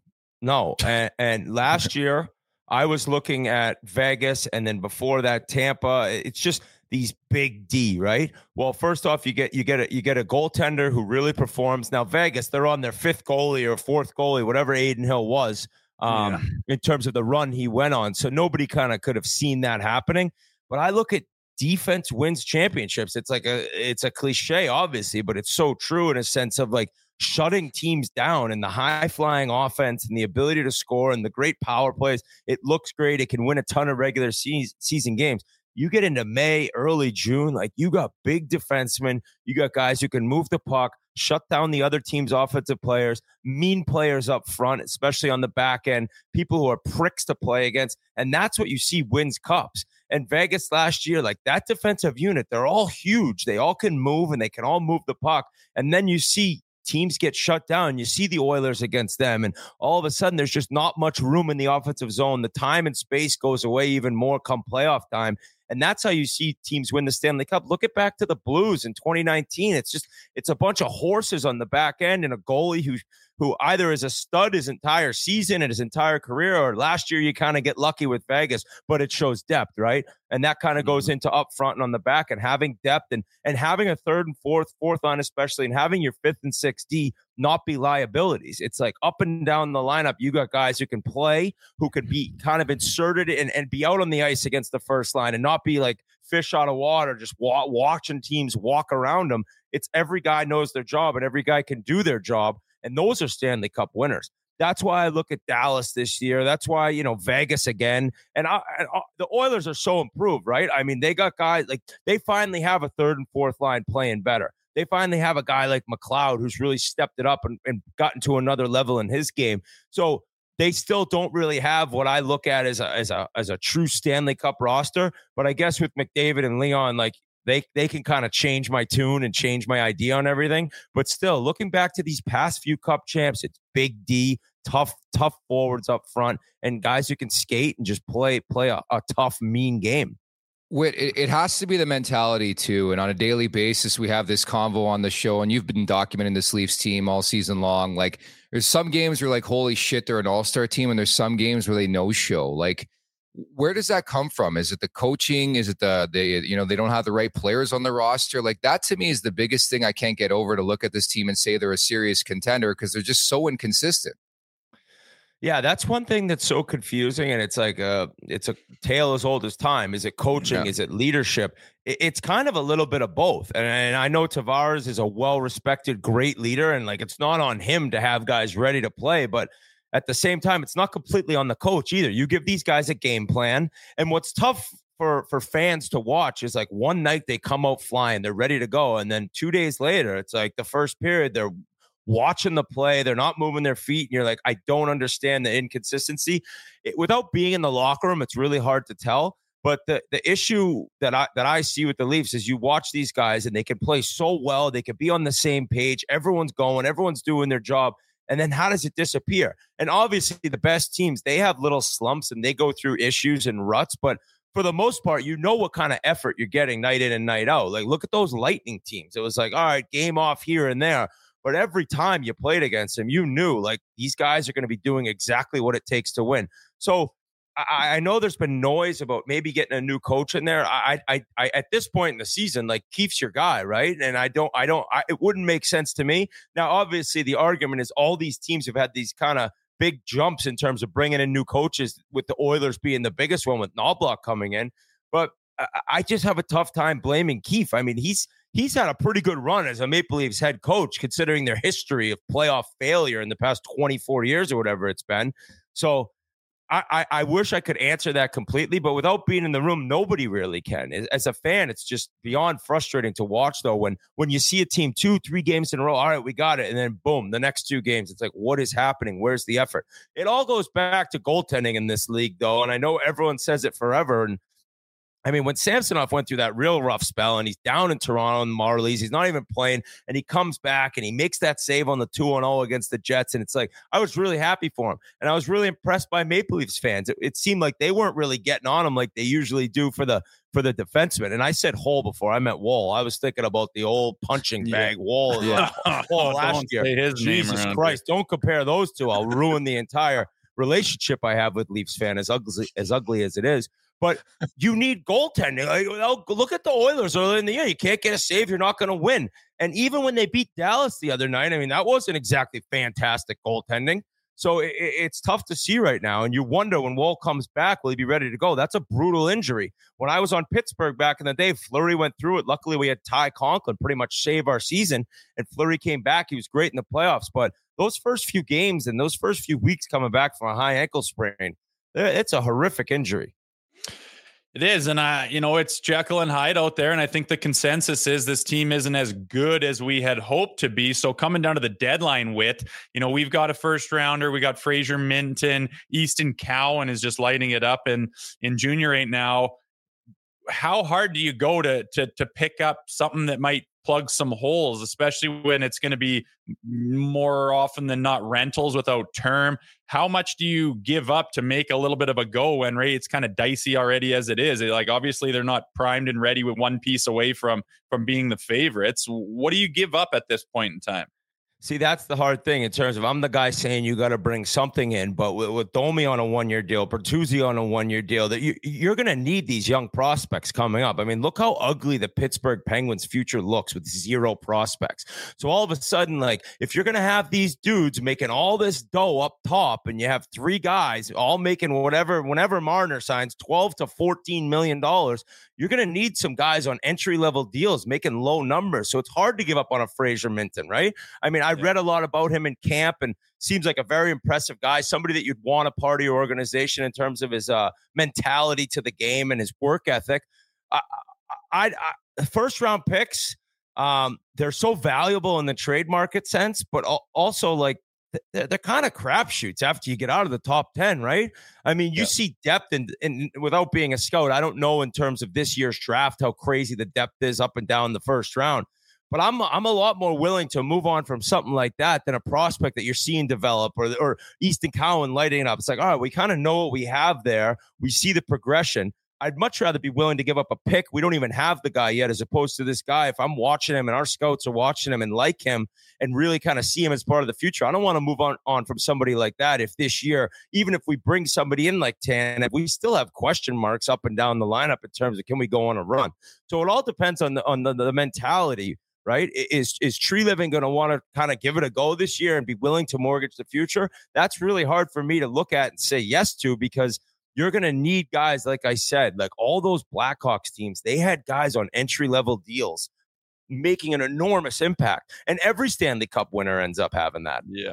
no. and, and last year I was looking at Vegas and then before that Tampa. It's just these big D, right? Well, first off, you get you get a you get a goaltender who really performs. Now Vegas, they're on their fifth goalie or fourth goalie, whatever Adin Hill was, um, yeah. in terms of the run he went on. So nobody kind of could have seen that happening. But I look at defense wins championships. It's like a it's a cliche, obviously, but it's so true in a sense of like shutting teams down and the high flying offense and the ability to score and the great power plays. It looks great. It can win a ton of regular season games. You get into May, early June, like you got big defensemen, you got guys who can move the puck, shut down the other team's offensive players, mean players up front, especially on the back end, people who are pricks to play against. And that's what you see wins cups. And Vegas last year, like that defensive unit, they're all huge. They all can move and they can all move the puck. And then you see teams get shut down. You see the Oilers against them, and all of a sudden there's just not much room in the offensive zone. The time and space goes away even more come playoff time. And that's how you see teams win the Stanley Cup. Look at back to the Blues in 2019. It's just it's a bunch of horses on the back end and a goalie who who either is a stud his entire season and his entire career, or last year you kind of get lucky with Vegas, but it shows depth, right? And that kind of goes Mm-hmm. into up front and on the back and having depth and and having a third and fourth, fourth line, especially, and having your fifth and sixth D not be liabilities. It's like up and down the lineup, you got guys who can play, who could be kind of inserted and, and be out on the ice against the first line and not be like fish out of water, just wa- watching teams walk around them. It's every guy knows their job and every guy can do their job. And those are Stanley Cup winners. That's why I look at Dallas this year. That's why, you know, Vegas again. And, I, and I, the Oilers are so improved, right? I mean, they got guys like they finally have a third and fourth line playing better. They finally have a guy like McLeod who's really stepped it up and, and gotten to another level in his game. So they still don't really have what I look at as a as a as a true Stanley Cup roster. But I guess with McDavid and Leon, like they they can kind of change my tune and change my idea on everything. But still, looking back to these past few Cup champs, it's Big D, tough tough forwards up front, and guys who can skate and just play play a, a tough, mean game. It, it has to be the mentality too. And on a daily basis, we have this convo on the show, and you've been documenting this Leafs team all season long. Like, there's some games where like, holy shit, they're an all-star team, and there's some games where they no show. Like, where does that come from? Is it the coaching? Is it the they you know they don't have the right players on the roster? Like that to me is the biggest thing I can't get over to look at this team and say they're a serious contender because they're just so inconsistent. Yeah, that's one thing that's so confusing, and it's like a it's a tale as old as time. Is it coaching? Yeah. Is it leadership? It's kind of a little bit of both. And, and I know Tavares is a well respected, great leader, and like it's not on him to have guys ready to play, but at the same time, it's not completely on the coach either. You give these guys a game plan, and what's tough for for fans to watch is like one night they come out flying, they're ready to go, and then two days later, it's like the first period they're watching the play. They're not moving their feet. And you're like, I don't understand the inconsistency. It, without being in the locker room, it's really hard to tell. But the, the issue that I that I see with the Leafs is you watch these guys and they can play so well, they can be on the same page. Everyone's going, everyone's doing their job. And then how does it disappear? And obviously, the best teams, they have little slumps and they go through issues and ruts. But for the most part, you know what kind of effort you're getting night in and night out. Like, look at those Lightning teams. It was like, all right, game off here and there. But every time you played against them, you knew like these guys are going to be doing exactly what it takes to win. So I, I know there's been noise about maybe getting a new coach in there. I, I, I, at this point in the season, like Keefe's your guy, right? And I don't, I don't, I, it wouldn't make sense to me. Now, obviously, the argument is all these teams have had these kind of big jumps in terms of bringing in new coaches, with the Oilers being the biggest one with Knoblauch coming in. But I, I just have a tough time blaming Keefe. I mean, he's he's had a pretty good run as a Maple Leafs head coach, considering their history of playoff failure in the past 24 years or whatever it's been. So I, I, wish I could answer that completely, but without being in the room, nobody really can. As- As a fan, it's just beyond frustrating to watch, though. When when you see a team two, three games in a row, all right, we got it, and then boom, the next two games, it's like, what is happening? Where's the effort? It all goes back to goaltending in this league, though, and I know everyone says it forever, and I mean, when Samsonov went through that real rough spell and he's down in Toronto and Marlies, he's not even playing, and he comes back and he makes that save on the 2 0 against the Jets. And it's like, I was really happy for him. And I was really impressed by Maple Leafs fans. It, it seemed like they weren't really getting on him like they usually do for the for the defenseman. And I said Holl before, I meant Woll. I was thinking about the old punching Yeah. bag Wall. Yeah. Wall last year. his Jesus Christ, don't compare those two. I'll ruin the entire relationship I have with Leafs fan, as ugly as ugly as it is. But you need goaltending. Like, look at the Oilers earlier in the year. You can't get a save, you're not going to win. And even when they beat Dallas the other night, I mean, that wasn't exactly fantastic goaltending. So it, it- it's tough to see right now. And you wonder when Woll comes back, will he be ready to go? That's a brutal injury. When I was on Pittsburgh back in the day, Fleury went through it. Luckily, we had Ty Conklin pretty much save our season. And Fleury came back. He was great in the playoffs. But those first few games and those first few weeks coming back from a high ankle sprain, eh, it's a horrific injury. It is. And I, you know, it's Jekyll and Hyde out there. And I think the consensus is this team isn't as good as we had hoped to be. So coming down to the deadline Whit, you know, we've got a first rounder. We got Fraser Minten, Easton Cowan is just lighting it up in in junior right now. How hard do you go to to to pick up something that might plug some holes, especially when it's going to be more often than not rentals without term? How much do you give up to make a little bit of a go when it's kind of dicey already as it is? Like obviously they're not primed and ready with one piece away from from being the favorites. What do you give up at this point in time? See, that's the hard thing in terms of I'm the guy saying you got to bring something in, but with, with Domi on a one year deal, Bertuzzi on a one year deal, that you, you're going to need these young prospects coming up. I mean, look how ugly the Pittsburgh Penguins future looks with zero prospects. So all of a sudden, like if you're going to have these dudes making all this dough up top, and you have three guys all making whatever, whenever Marner signs 12 to 14 million dollars, you're going to need some guys on entry level deals making low numbers. So it's hard to give up on a Fraser Minten, right? I mean, I read a lot about him in camp and seems like a very impressive guy, somebody that you'd want a part of your organization in terms of his uh, mentality to the game and his work ethic. I, I, I first round picks, um, they're so valuable in the trade market sense, but also like they're, they're kind of crapshoots after you get out of the top 10, right? I mean, you yeah. see depth and, and without being a scout, I don't know in terms of this year's draft how crazy the depth is up and down the first round. But I'm I'm a lot more willing to move on from something like that than a prospect that you're seeing develop or or Easton Cowan lighting up. It's like, all right, we kind of know what we have there. We see the progression. I'd much rather be willing to give up a pick. We don't even have the guy yet, as opposed to this guy. If I'm watching him and our scouts are watching him and like him and really kind of see him as part of the future, I don't want to move on, on from somebody like that. If this year, even if we bring somebody in like Tan, if we still have question marks up and down the lineup in terms of can we go on a run. So it all depends on the on the, the mentality right? Is is Treliving going to want to kind of give it a go this year and be willing to mortgage the future? That's really hard for me to look at and say yes to because you're going to need guys, like I said, like all those Blackhawks teams, they had guys on entry level deals making an enormous impact. And every Stanley Cup winner ends up having that. Yeah.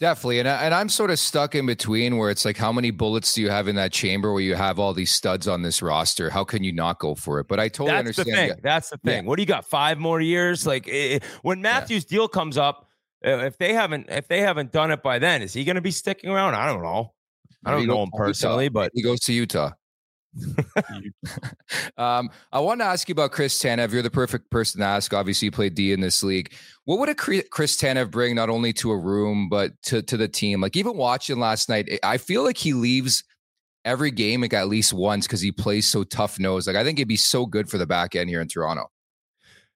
Definitely. And, I, and I'm sort of stuck in between where it's like, how many bullets do you have in that chamber where you have all these studs on this roster? How can you not go for it? But I totally That's understand. The thing. That's the thing. Yeah. What do you got? Five more years? Mm-hmm. Like it, when Matthews' yeah. deal comes up, if they haven't if they haven't done it by then, is he going to be sticking around? I don't know. I don't know him personally, but he goes to Utah. um, I want to ask you about Chris Tanev. You're the perfect person to ask. Obviously, you played D in this league. What would a Chris Tanev bring not only to a room but to to the team? Like even watching last night, I feel like he leaves every game like at least once because he plays so tough nose. Like I think it'd be so good for the back end here in Toronto.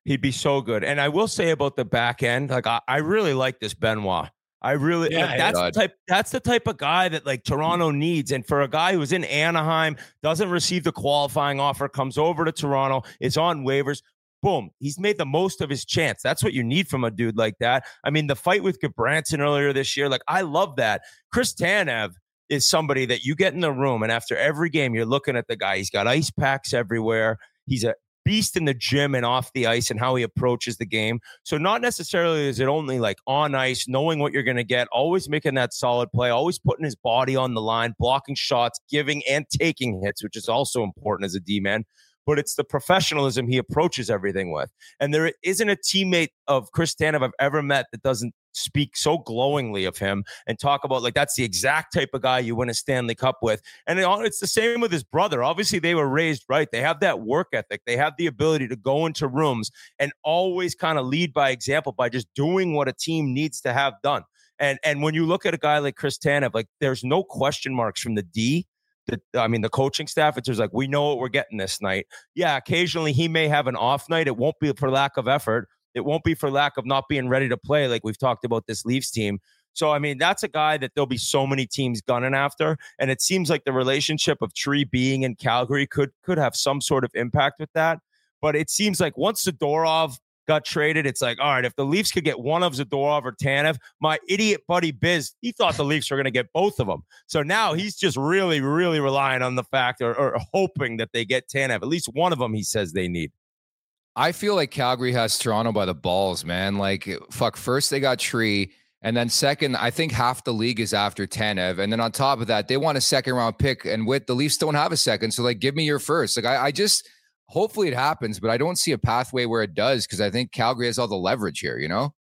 He'd be so good. And I will say about the back end, like I, I really like this Benoit. I really yeah, like, that's the type that's the type of guy that like Toronto needs. And for a guy who's in Anaheim, doesn't receive the qualifying offer, comes over to Toronto, is on waivers. Boom, he's made the most of his chance. That's what you need from a dude like that. I mean, the fight with Gudbranson earlier this year, like I love that. Chris Tanev is somebody that you get in the room, and after every game, you're looking at the guy. He's got ice packs everywhere. He's a beast in the gym and off the ice and how he approaches the game. So not necessarily is it only like on ice, knowing what you're going to get, always making that solid play, always putting his body on the line, blocking shots, giving and taking hits, which is also important as a D man but it's the professionalism he approaches everything with. And there isn't a teammate of Chris Tanev I've ever met that doesn't speak so glowingly of him and talk about like that's the exact type of guy you win a Stanley Cup with. And it's the same with his brother. Obviously, they were raised right. They have that work ethic. They have the ability to go into rooms and always kind of lead by example by just doing what a team needs to have done. And and when you look at a guy like Chris Tanev, like there's no question marks from the D the, I mean, the coaching staff, it's just like, we know what we're getting this night. Yeah, occasionally he may have an off night. It won't be for lack of effort. It won't be for lack of not being ready to play, like we've talked about this Leafs team. So, I mean, that's a guy that there'll be so many teams gunning after. And it seems like the relationship of Tree being in Calgary could could have some sort of impact with that. But it seems like once Zadorov got traded. It's like, all right, if the Leafs could get one of Zadorov or Tanev, my idiot buddy Biz, he thought the Leafs were going to get both of them. So now he's just really, really relying on the fact or, or hoping that they get Tanev. At least one of them he says they need. I feel like Calgary has Toronto by the balls, man. Like, fuck, first they got Tree. And then second, I think half the league is after Tanev. And then on top of that, they want a second round pick. And with the Leafs don't have a second. So like give me your first. Like I, I just hopefully it happens, but I don't see a pathway where it does because I think Calgary has all the leverage here, you know?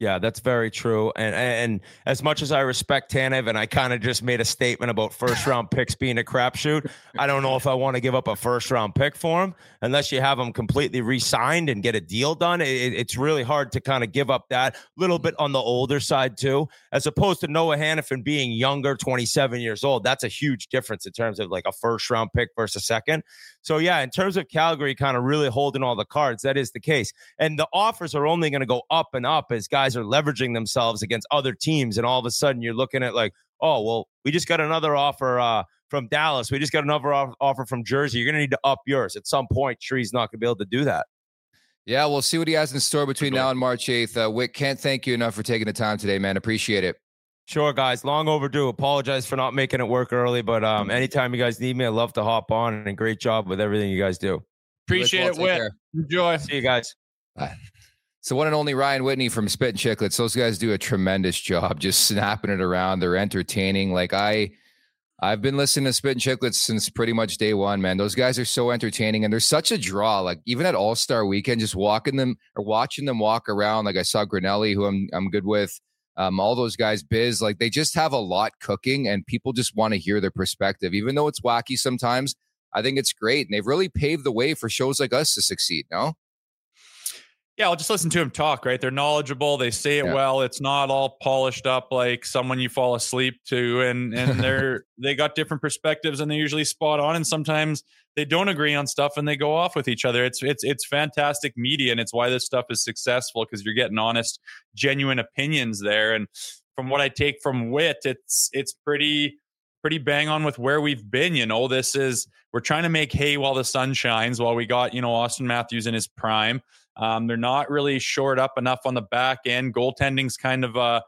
Yeah, that's very true. And and as much as I respect Tanev, and I kind of just made a statement about first round picks being a crapshoot, I don't know if I want to give up a first round pick for him unless you have him completely re signed and get a deal done. It, it's really hard to kind of give up that little bit on the older side too, as opposed to Noah Hanifin being younger, 27 years old. That's a huge difference in terms of like a first round pick versus second. So yeah, in terms of Calgary kind of really holding all the cards, that is the case. And the offers are only going to go up and up as guys are leveraging themselves against other teams, and all of a sudden you're looking at like, oh well, we just got another offer uh, from Dallas, we just got another off- offer from Jersey. You're gonna need to up yours at some point. Tree's not gonna be able to do that. Yeah, we'll see what he has in store between now and March 8th. Uh, Whit, can't thank you enough for taking the time today, man. Appreciate it. Sure, guys. Long overdue. Apologize for not making it work early, but um, anytime you guys need me, I love to hop on. And great job with everything you guys do. Appreciate well, it, Whit. Enjoy. See you guys. Bye. So one and only Ryan Whitney from Spittin' Chiclets. Those guys do a tremendous job just snapping it around. They're entertaining. Like I I've been listening to Spittin' Chiclets since pretty much day one, man. Those guys are so entertaining and they're such a draw. Like even at All Star Weekend, just walking them or watching them walk around. Like I saw Grinelli, who I'm I'm good with. Um, all those guys, Biz, like they just have a lot cooking, and people just want to hear their perspective, even though it's wacky sometimes. I think it's great, and they've really paved the way for shows like us to succeed. No, yeah, I'll just listen to them talk, right? They're knowledgeable. They say it Yeah. well. It's not all polished up like someone you fall asleep to. And and they're they got different perspectives and they're usually spot on. And sometimes they don't agree on stuff and they go off with each other. It's it's it's fantastic media and it's why this stuff is successful because you're getting honest, genuine opinions there. And from what I take from Whit, it's it's pretty pretty bang on with where we've been. You know, this is we're trying to make hay while the sun shines. While we got you know Auston Matthews in his prime, um, they're not really shored up enough on the back end. Goaltending's kind of uh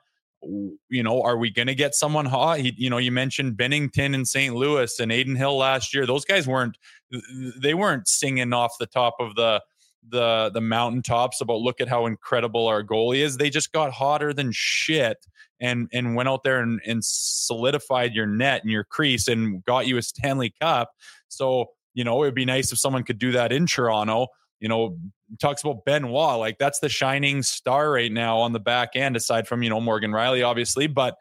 you know, are we going to get someone hot? He, you know, you mentioned Binnington and St. Louis and Adin Hill last year. Those guys weren't they weren't singing off the top of the the the mountaintops about look at how incredible our goalie is. They just got hotter than shit and and went out there and, and solidified your net and your crease and got you a Stanley Cup. So, you know, it'd be nice if someone could do that in Toronto. You know, talks about Benoit, like that's the shining star right now on the back end, aside from, you know, Morgan Rielly, obviously. But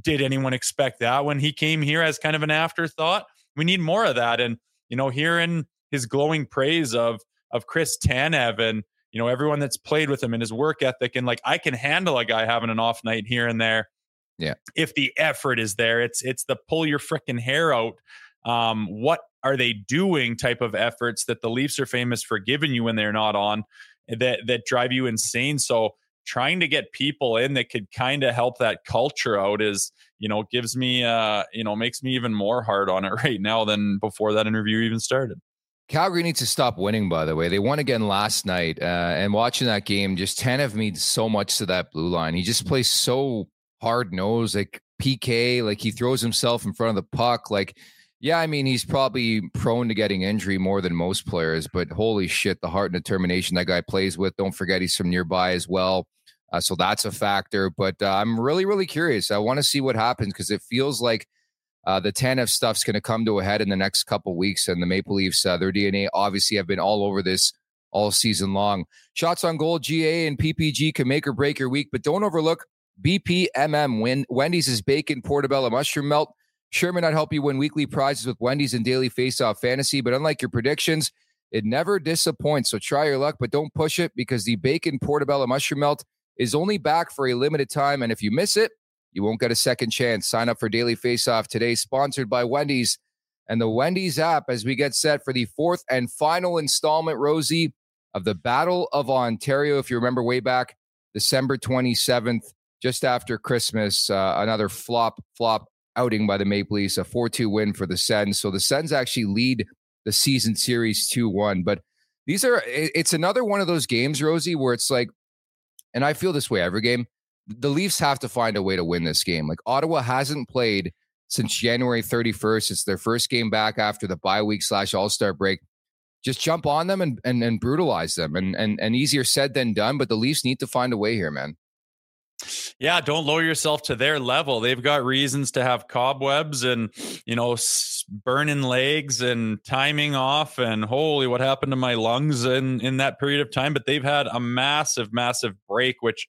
did anyone expect that when he came here as kind of an afterthought? We need more of that. And, you know, hearing his glowing praise of of Chris Tanev and you know everyone that's played with him and his work ethic and like I can handle a guy having an off night here and there. Yeah. If the effort is there, it's it's the pull your freaking hair out. Um, what are they doing type of efforts that the Leafs are famous for giving you when they're not on that that drive you insane. So trying to get people in that could kind of help that culture out is you know gives me uh you know makes me even more hard on it right now than before that interview even started. Calgary needs to stop winning, by the way. They won again last night. Uh, and watching that game, just Tanev means so much to that blue line. He just plays so hard nosed, like PK, like he throws himself in front of the puck. Like, yeah, I mean, he's probably prone to getting injury more than most players, but holy shit, the heart and determination that guy plays with. Don't forget he's from nearby as well. Uh, so that's a factor. But uh, I'm really, really curious. I want to see what happens because it feels like uh, the Tanev stuff's going to come to a head in the next couple weeks, and the Maple Leafs, uh, their DNA obviously have been all over this all season long. Shots on goal, GA and PPG can make or break your week, but don't overlook BPMM. Win Wendy's is bacon portobello mushroom melt. Sure may not help you win weekly prizes with Wendy's and daily face-off fantasy, but unlike your predictions, it never disappoints. So try your luck, but don't push it because the bacon portobello mushroom melt is only back for a limited time, and if you miss it, you won't get a second chance. Sign up for Daily Face Off today, sponsored by Wendy's and the Wendy's app as we get set for the fourth and final installment, Rosie, of the Battle of Ontario. If you remember way back, December 27th, just after Christmas, uh, another flop, flop outing by the Maple Leafs, a 4 2 win for the Sens. So the Sens actually lead the season series 2 1. But these are, it's another one of those games, Rosie, where it's like, and I feel this way every game the Leafs have to find a way to win this game. Like Ottawa hasn't played since January 31st. It's their first game back after the bye week slash All Star break. Just jump on them and, and and brutalize them. And and and easier said than done. But the Leafs need to find a way here, man. Yeah, don't lower yourself to their level. They've got reasons to have cobwebs and you know burning legs and timing off and holy, what happened to my lungs in in that period of time? But they've had a massive, massive break, which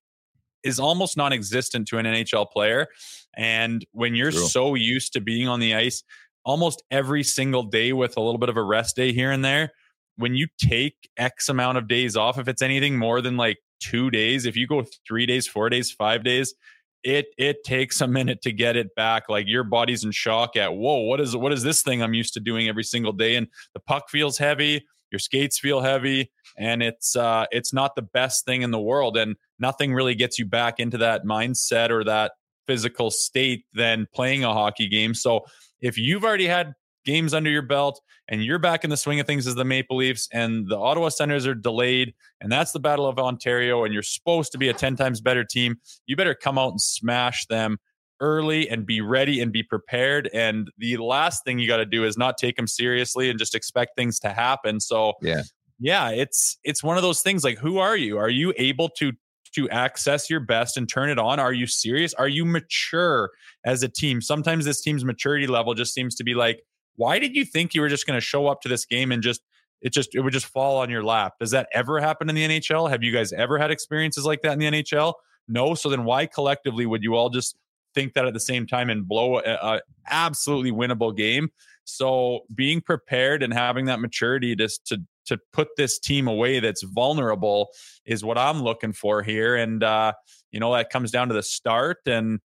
is almost non-existent to an NHL player. And when you're True. so used to being on the ice almost every single day with a little bit of a rest day here and there, when you take X amount of days off, if it's anything more than like two days, if you go three days, four days, five days, it it takes a minute to get it back. Like your body's in shock at whoa, what is what is this thing I'm used to doing every single day? And the puck feels heavy. your skates feel heavy, and it's uh, it's not the best thing in the world, and nothing really gets you back into that mindset or that physical state than playing a hockey game. So if you've already had games under your belt and you're back in the swing of things as the Maple Leafs and the Ottawa Senators are delayed and that's the Battle of Ontario and you're supposed to be a 10 times better team, you better come out and smash them early and be ready and be prepared. And the last thing you got to do is not take them seriously and just expect things to happen. So, yeah. Yeah, it's it's one of those things like who are you? Are you able to to access your best and turn it on? Are you serious? Are you mature as a team? Sometimes this team's maturity level just seems to be like, why did you think you were just going to show up to this game and just it just it would just fall on your lap? Does that ever happen in the NHL? Have you guys ever had experiences like that in the NHL? No. So then why collectively would you all just think that at the same time and blow a, a absolutely winnable game? So being prepared and having that maturity just to to put this team away that's vulnerable is what I'm looking for here. And uh, you know, that comes down to the start and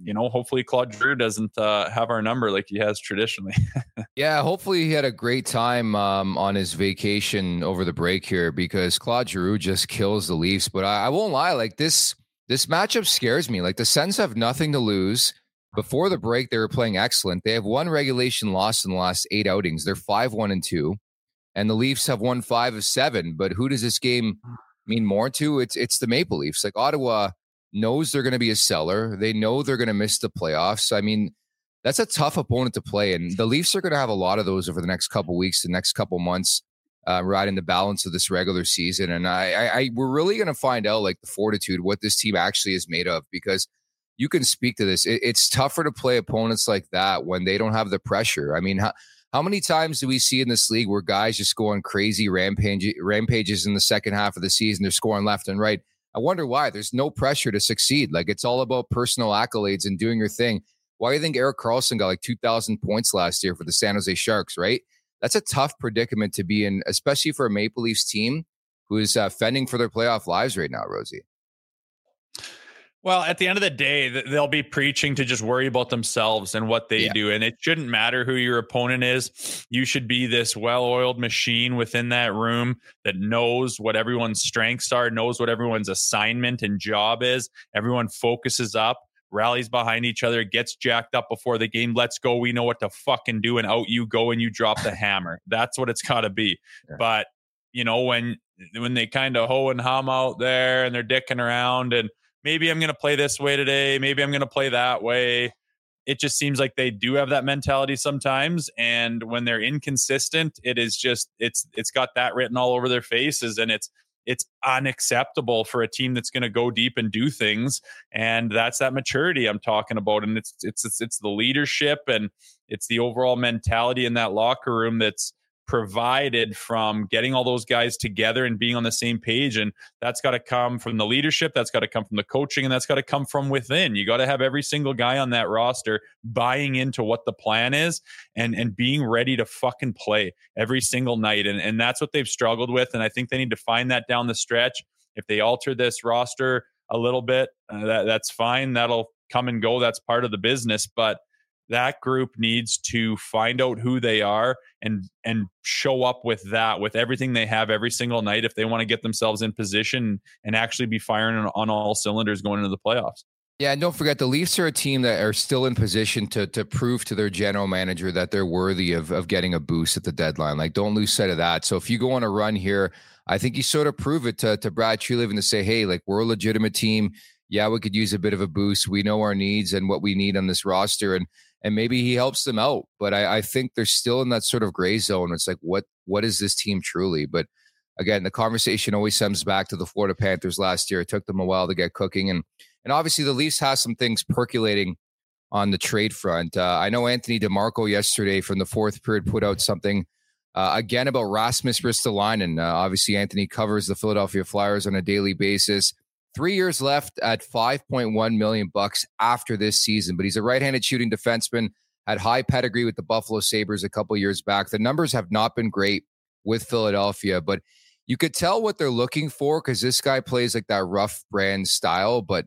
you know, hopefully Claude Giroux doesn't uh, have our number like he has traditionally. yeah, hopefully he had a great time um, on his vacation over the break here because Claude Giroux just kills the Leafs. But I, I won't lie, like this this matchup scares me. Like the Sens have nothing to lose. Before the break, they were playing excellent. They have one regulation loss in the last eight outings. They're five one and two, and the Leafs have won five of seven. But who does this game mean more to? It's it's the Maple Leafs. Like Ottawa knows they're going to be a seller. They know they're going to miss the playoffs. I mean, that's a tough opponent to play, and the Leafs are going to have a lot of those over the next couple weeks, the next couple months, uh, riding the balance of this regular season. And I, I, I we're really going to find out like the fortitude, what this team actually is made of, because you can speak to this. It, it's tougher to play opponents like that when they don't have the pressure. I mean, how, how many times do we see in this league where guys just go on crazy rampage, rampages in the second half of the season? They're scoring left and right. I wonder why. There's no pressure to succeed. Like it's all about personal accolades and doing your thing. Why do you think Erik Karlsson got like 2,000 points last year for the San Jose Sharks, right? That's a tough predicament to be in, especially for a Maple Leafs team who is uh, fending for their playoff lives right now, Rosie. Well, at the end of the day, they'll be preaching to just worry about themselves and what they yeah. do. And it shouldn't matter who your opponent is. You should be this well oiled machine within that room that knows what everyone's strengths are, knows what everyone's assignment and job is. Everyone focuses up, rallies behind each other, gets jacked up before the game. Let's go. We know what to fucking do. And out you go and you drop the hammer. That's what it's got to be. Yeah. But, you know, when when they kind of hoe and hum out there and they're dicking around and maybe I'm going to play this way today. Maybe I'm going to play that way. It just seems like they do have that mentality sometimes. And when they're inconsistent, it is just, it's, it's got that written all over their faces. And it's, it's unacceptable for a team that's going to go deep and do things and that's that maturity i'm talking about and it's, it's it's it's the leadership and it's the overall mentality in that locker room that's provided from getting all those guys together and being on the same page. And that's got to come from the leadership, that's got to come from the coaching, and that's got to come from within. You got to have every single guy on that roster buying into what the plan is and and being ready to fucking play every single night. And and that's what they've struggled with. And I think they need to find that down the stretch. If they alter this roster a little bit, uh, that that's fine. That'll come and go. That's part of the business. But that group needs to find out who they are and and show up with that with everything they have every single night if they want to get themselves in position and actually be firing on all cylinders going into the playoffs. Yeah, and don't forget the Leafs are a team that are still in position to to prove to their general manager that they're worthy of of getting a boost at the deadline. Like, don't lose sight of that. So if you go on a run here, I think you sort of prove it to to Brad Treliving to say, hey, like we're a legitimate team. Yeah, we could use a bit of a boost. We know our needs and what we need on this roster, and and maybe he helps them out. But I, I think they're still in that sort of gray zone. It's like, what what is this team truly? But again, the conversation always comes back to the Florida Panthers last year. It took them a while to get cooking, and and obviously the Leafs has some things percolating on the trade front. Uh, I know Anthony Di Marco yesterday from the fourth period put out something uh, again about Rasmus Ristolainen. Uh, obviously, Anthony covers the Philadelphia Flyers on a daily basis. Three years left at 5.1 million bucks after this season, but he's a right-handed shooting defenseman. Had high pedigree with the Buffalo Sabres a couple years back. The numbers have not been great with Philadelphia, but you could tell what they're looking for because this guy plays like that rough brand style. But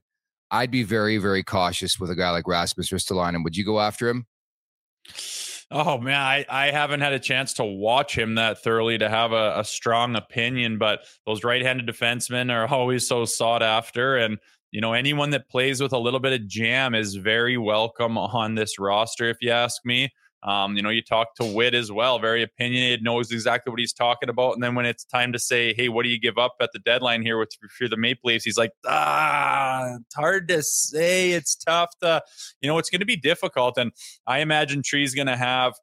I'd be very, very cautious with a guy like Rasmus Ristolainen. Would you go after him? Oh man, I, I haven't had a chance to watch him that thoroughly to have a, a strong opinion, but those right-handed defensemen are always so sought after. And you know, anyone that plays with a little bit of jam is very welcome on this roster, if you ask me. Um, you know, you talk to Whit as well, very opinionated, knows exactly what he's talking about. And then when it's time to say, hey, what do you give up at the deadline here with for the Maple Leafs? He's like, ah, it's hard to say. It's tough to, you know, it's going to be difficult. And I imagine Tree's going to have,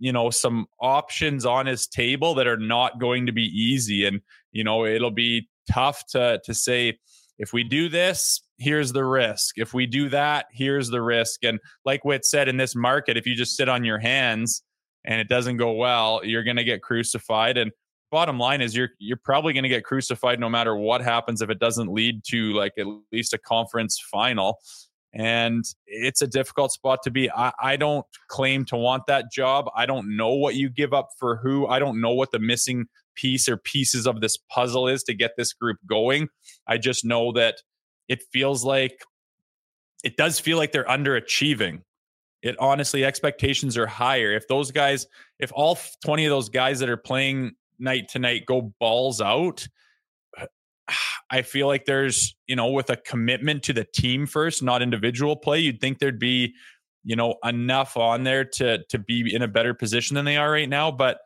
you know, some options on his table that are not going to be easy. And, you know, it'll be tough to to say, if we do this, here's the risk. If we do that, here's the risk. And like Whit said, in this market, if you just sit on your hands and it doesn't go well, you're going to get crucified. And bottom line is you're you're probably going to get crucified no matter what happens if it doesn't lead to like at least a conference final. And it's a difficult spot to be. I, I don't claim to want that job. I don't know what you give up for who. I don't know what the missing piece or pieces of this puzzle is to get this group going. I just know that it feels like it does feel like they're underachieving. It honestly, expectations are higher. If those guys, if all 20 of those guys that are playing night to night go balls out, uh, I feel like there's, you know, with a commitment to the team first, not individual play, you'd think there'd be, you know, enough on there to to be in a better position than they are right now. But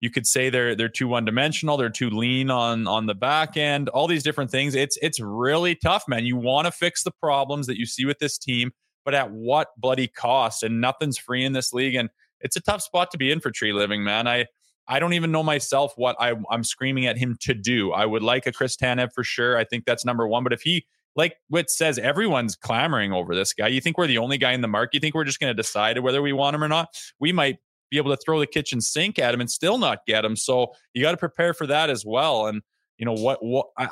you could say they're they're too one dimensional, they're too lean on on the back end, all these different things. It's it's really tough, man. You want to fix the problems that you see with this team, but at what bloody cost? And nothing's free in this league, and it's a tough spot to be in for Treliving, man. I I don't even know myself what I, I'm screaming at him to do. I would like a Chris Tanev for sure. I think that's number one. But if he, like Whit says, everyone's clamoring over this guy. You think we're the only guy in the market? You think we're just going to decide whether we want him or not? We might be able to throw the kitchen sink at him and still not get him. So you got to prepare for that as well. And you know what? What I,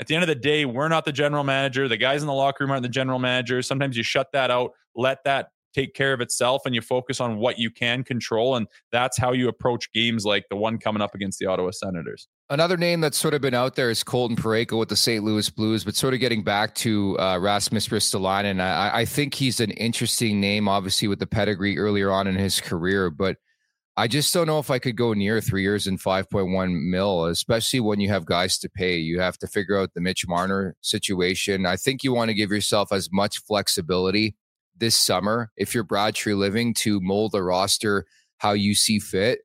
at the end of the day, we're not the general manager. The guys in the locker room aren't the general manager. Sometimes you shut that out, let that take care of itself, and you focus on what you can control. And that's how you approach games like the one coming up against the Ottawa Senators. Another name that's sort of been out there is Colton Parayko with the St. Louis Blues, but sort of getting back to uh, Rasmus Ristolainen, I, I think he's an interesting name, obviously with the pedigree earlier on in his career, but I just don't know if I could go near three years and 5.1 mil, especially when you have guys to pay. You have to figure out the Mitch Marner situation. I think you want to give yourself as much flexibility this summer if you're Brad Living to mold the roster how you see fit.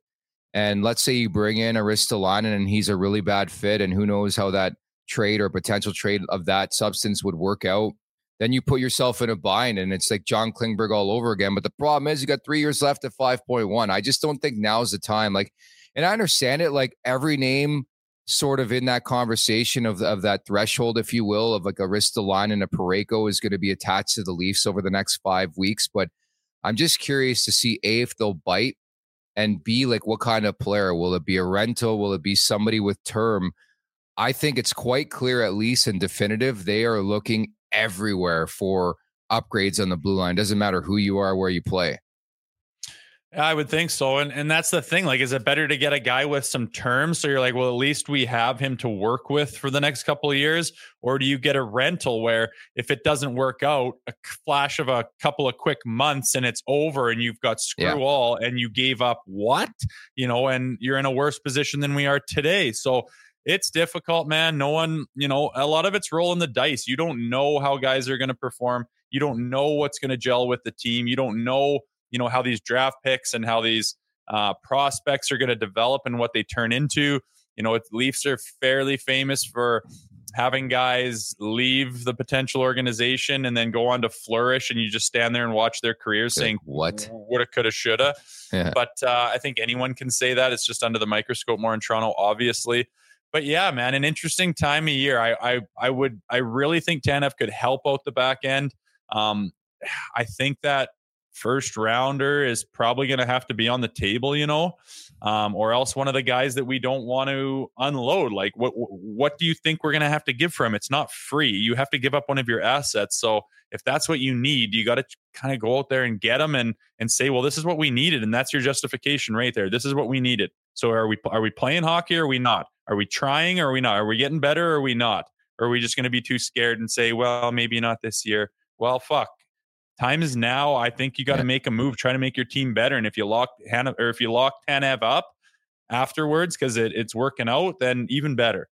And let's say you bring in Ristolainen and he's a really bad fit, and who knows how that trade or potential trade of that substance would work out. Then you put yourself in a bind, and it's like John Klingberg all over again. But the problem is, you got three years left at 5.1. I just don't think now's the time. Like, and I understand it. Like every name sort of in that conversation of, of that threshold, if you will, of like a Ristolainen and a Parayko is going to be attached to the Leafs over the next five weeks. But I'm just curious to see A, if they'll bite and B, like what kind of player? Will it be a rental? Will it be somebody with term? I think it's quite clear, at least and definitive, they are looking everywhere for upgrades on the blue line. Doesn't matter who you are, where you play. I would think so. And and that's the thing. Like, is it better to get a guy with some terms? So you're like, well, at least we have him to work with for the next couple of years. Or do you get a rental where if it doesn't work out, a flash of a couple of quick months and it's over and you've got screw yeah. all and you gave up what? You know, and you're in a worse position than we are today. So it's difficult, man. No one, you know, a lot of it's rolling the dice. You don't know how guys are going to perform. You don't know what's going to gel with the team. You don't know you know how these draft picks and how these uh, prospects are going to develop and what they turn into. You know, Leafs are fairly famous for having guys leave the potential organization and then go on to flourish, and you just stand there and watch their careers, saying, "What woulda, coulda, shoulda." Yeah. But uh, I think anyone can say that. It's just under the microscope more in Toronto, obviously. But yeah, man, an interesting time of year. I I, I would I really think Tanev could help out the back end. Um, I think that first rounder is probably going to have to be on the table, you know, um, or else one of the guys that we don't want to unload. Like, what what do you think we're going to have to give for him? It's not free. You have to give up one of your assets. So if that's what you need, you got to kind of go out there and get them and and say, well, this is what we needed, and that's your justification right there. This is what we needed. So are we are we playing hockey or are we not? Are we trying or are we not? Are we getting better or are we not? Or are we just going to be too scared and say, well, maybe not this year? Well, fuck time is now. I think you got to Yeah. make a move, try to make your team better. And if you lock Hannah or if you lock Tanev up afterwards because it, it's working out, then even better.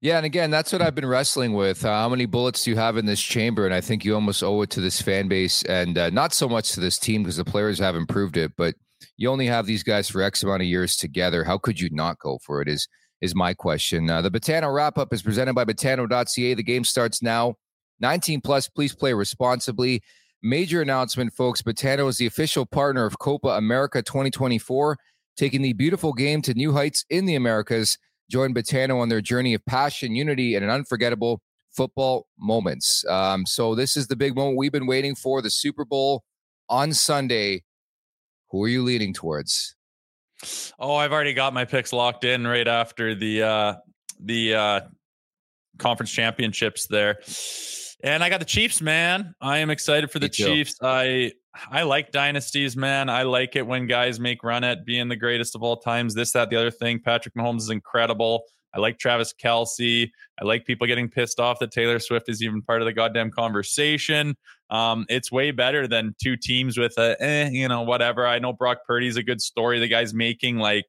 Yeah, and again, that's what I've been wrestling with. Uh, how many bullets do you have in this chamber? And I think you almost owe it to this fan base, and uh, not so much to this team because the players have improved it. But you only have these guys for X amount of years together. How could you not go for it? Is is my question. Uh, the Betano wrap up is presented by Betano.ca. The game starts now. 19 plus. Please play responsibly. Major announcement, folks. Betano is the official partner of Copa America 2024, taking the beautiful game to new heights in the Americas. Join Betano on their journey of passion, unity, and an unforgettable football moments. Um, so this is the big moment we've been waiting for: the Super Bowl on Sunday. Who are you leaning towards? Oh, I've already got my picks locked in right after the uh the uh conference championships there. And I got the Chiefs, man. I am excited for the Chiefs. I I like dynasties, man. I like it when guys make run at being the greatest of all times. This, that, the other thing. Patrick Mahomes is incredible. I like Travis Kelce. I like people getting pissed off that Taylor Swift is even part of the goddamn conversation. Um, it's way better than two teams with a, eh, you know, whatever. I know Brock Purdy's a good story. The guy's making like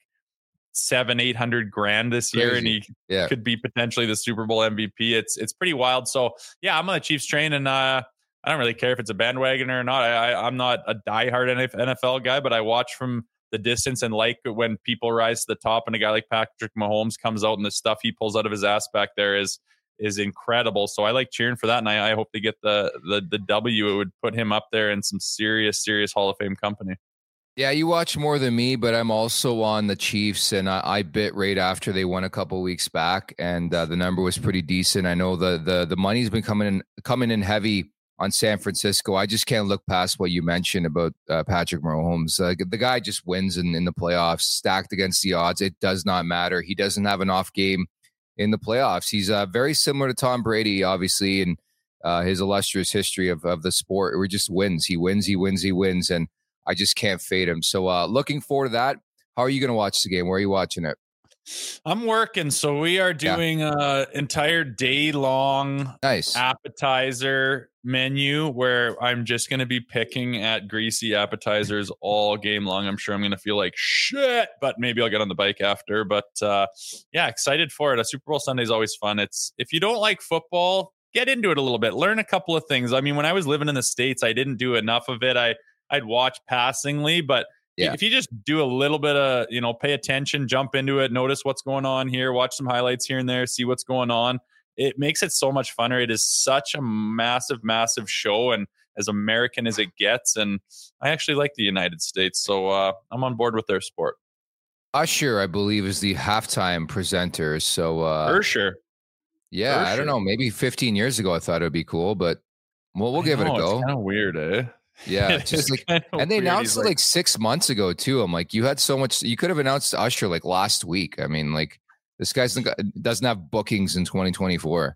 seven, eight hundred grand this year, and he Yeah. could be potentially the Super Bowl MVP. It's it's pretty wild. So yeah, I'm on the Chiefs train, and uh, I don't really care if it's a bandwagon or not. I, I I'm not a diehard NFL guy, but I watch from the distance and like when people rise to the top, and a guy like Patrick Mahomes comes out and the stuff he pulls out of his ass back there is is incredible. So I like cheering for that, and I, I hope they get the the the W. It would put him up there in some serious serious Hall of Fame company. Yeah, you watch more than me, but I'm also on the Chiefs, and I, I bit right after they won a couple weeks back, and uh, the number was pretty decent. I know the the the money's been coming in coming in heavy on San Francisco. I just can't look past what you mentioned about uh, Patrick Mahomes. Uh, the guy just wins in, in the playoffs, stacked against the odds. It does not matter. He doesn't have an off game in the playoffs. He's uh, very similar to Tom Brady, obviously, and uh, his illustrious history of of the sport. He just wins. He wins. He wins. He wins, and I just can't fade him. So uh looking forward to that. How are you going to watch the game? Where are you watching it? I'm working, so we are Yeah. doing a entire day long Nice. appetizer menu where I'm just going to be picking at greasy appetizers all game long. I'm sure I'm going to feel like shit, but maybe I'll get on the bike after. But uh, yeah, excited for it. A Super Bowl Sunday is always fun. It's if you don't like football, get into it a little bit. Learn a couple of things. I mean, when I was living in the states, I didn't do enough of it. I I'd watch passingly, but Yeah. if you just do a little bit of you know pay attention jump into it notice what's going on here watch some highlights here and there see what's going on it makes it so much funner it is such a massive massive show and as american as it gets and i actually like the united states so uh, i'm on board with their sport Usher, I believe, is the halftime presenter. So uh for sure yeah, I Usher. don't know. Maybe 15 years ago I thought it would be cool, but well, we'll I give it a go. it's kind of weird eh Yeah, it's just like kinda and they weird. announced He's it like six months ago too. I'm like, you had so much. You could have announced Usher like last week. I mean, like this guy's doesn't have bookings in 2024.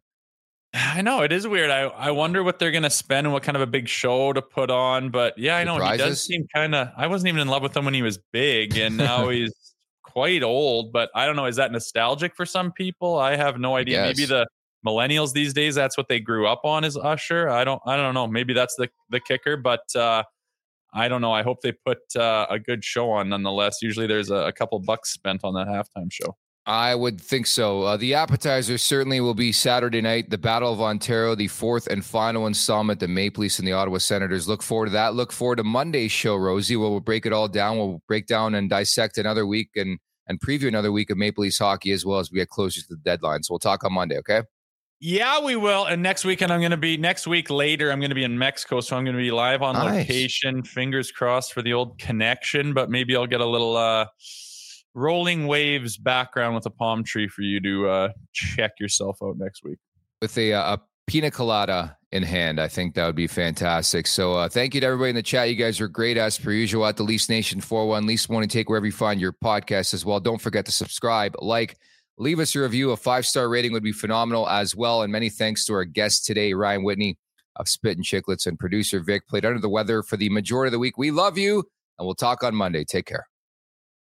I know it is weird. I, I wonder what they're gonna spend and what kind of a big show to put on. But yeah, I know he Surprises? does seem kind of. I wasn't even in love with him when he was big, and now he's quite old. But I don't know. Is that nostalgic for some people? I have no idea. Maybe the millennials these days that's what they grew up on is Usher. I don't. I don't know. Maybe that's the the kicker. But uh, I don't know. I hope they put uh, a good show on nonetheless. Usually there's a, a couple bucks spent on that halftime show. I would think so. Uh, the appetizer certainly will be Saturday night, the Battle of Ontario, the fourth and final installment, the Maple Leafs and the Ottawa Senators. Look forward to that. Look forward to Monday's show, Rosie, where we'll break it all down. We'll break down and dissect another week and and preview another week of Maple Leafs hockey as well as we get closer to the deadline. So we'll talk on Monday, okay? Yeah, we will. And next weekend, I'm going to be next week later. I'm going to be in Mexico, so I'm going to be live on Nice. location. Fingers crossed for the old connection, but maybe I'll get a little uh, rolling waves background with a palm tree for you to uh, check yourself out next week. With a, uh, a pina colada in hand, I think that would be fantastic. So uh, thank you to everybody in the chat. You guys are great as per usual at the Leafs Nation 41. Leafs Morning Take wherever you find your podcast as well. Don't forget to subscribe, like, leave us a review. A five star rating would be phenomenal as well. And many thanks to our guest today, Ryan Whitney of Spittin' Chiclets and producer Vic played under the weather for the majority of the week. We love you and we'll talk on Monday. Take care.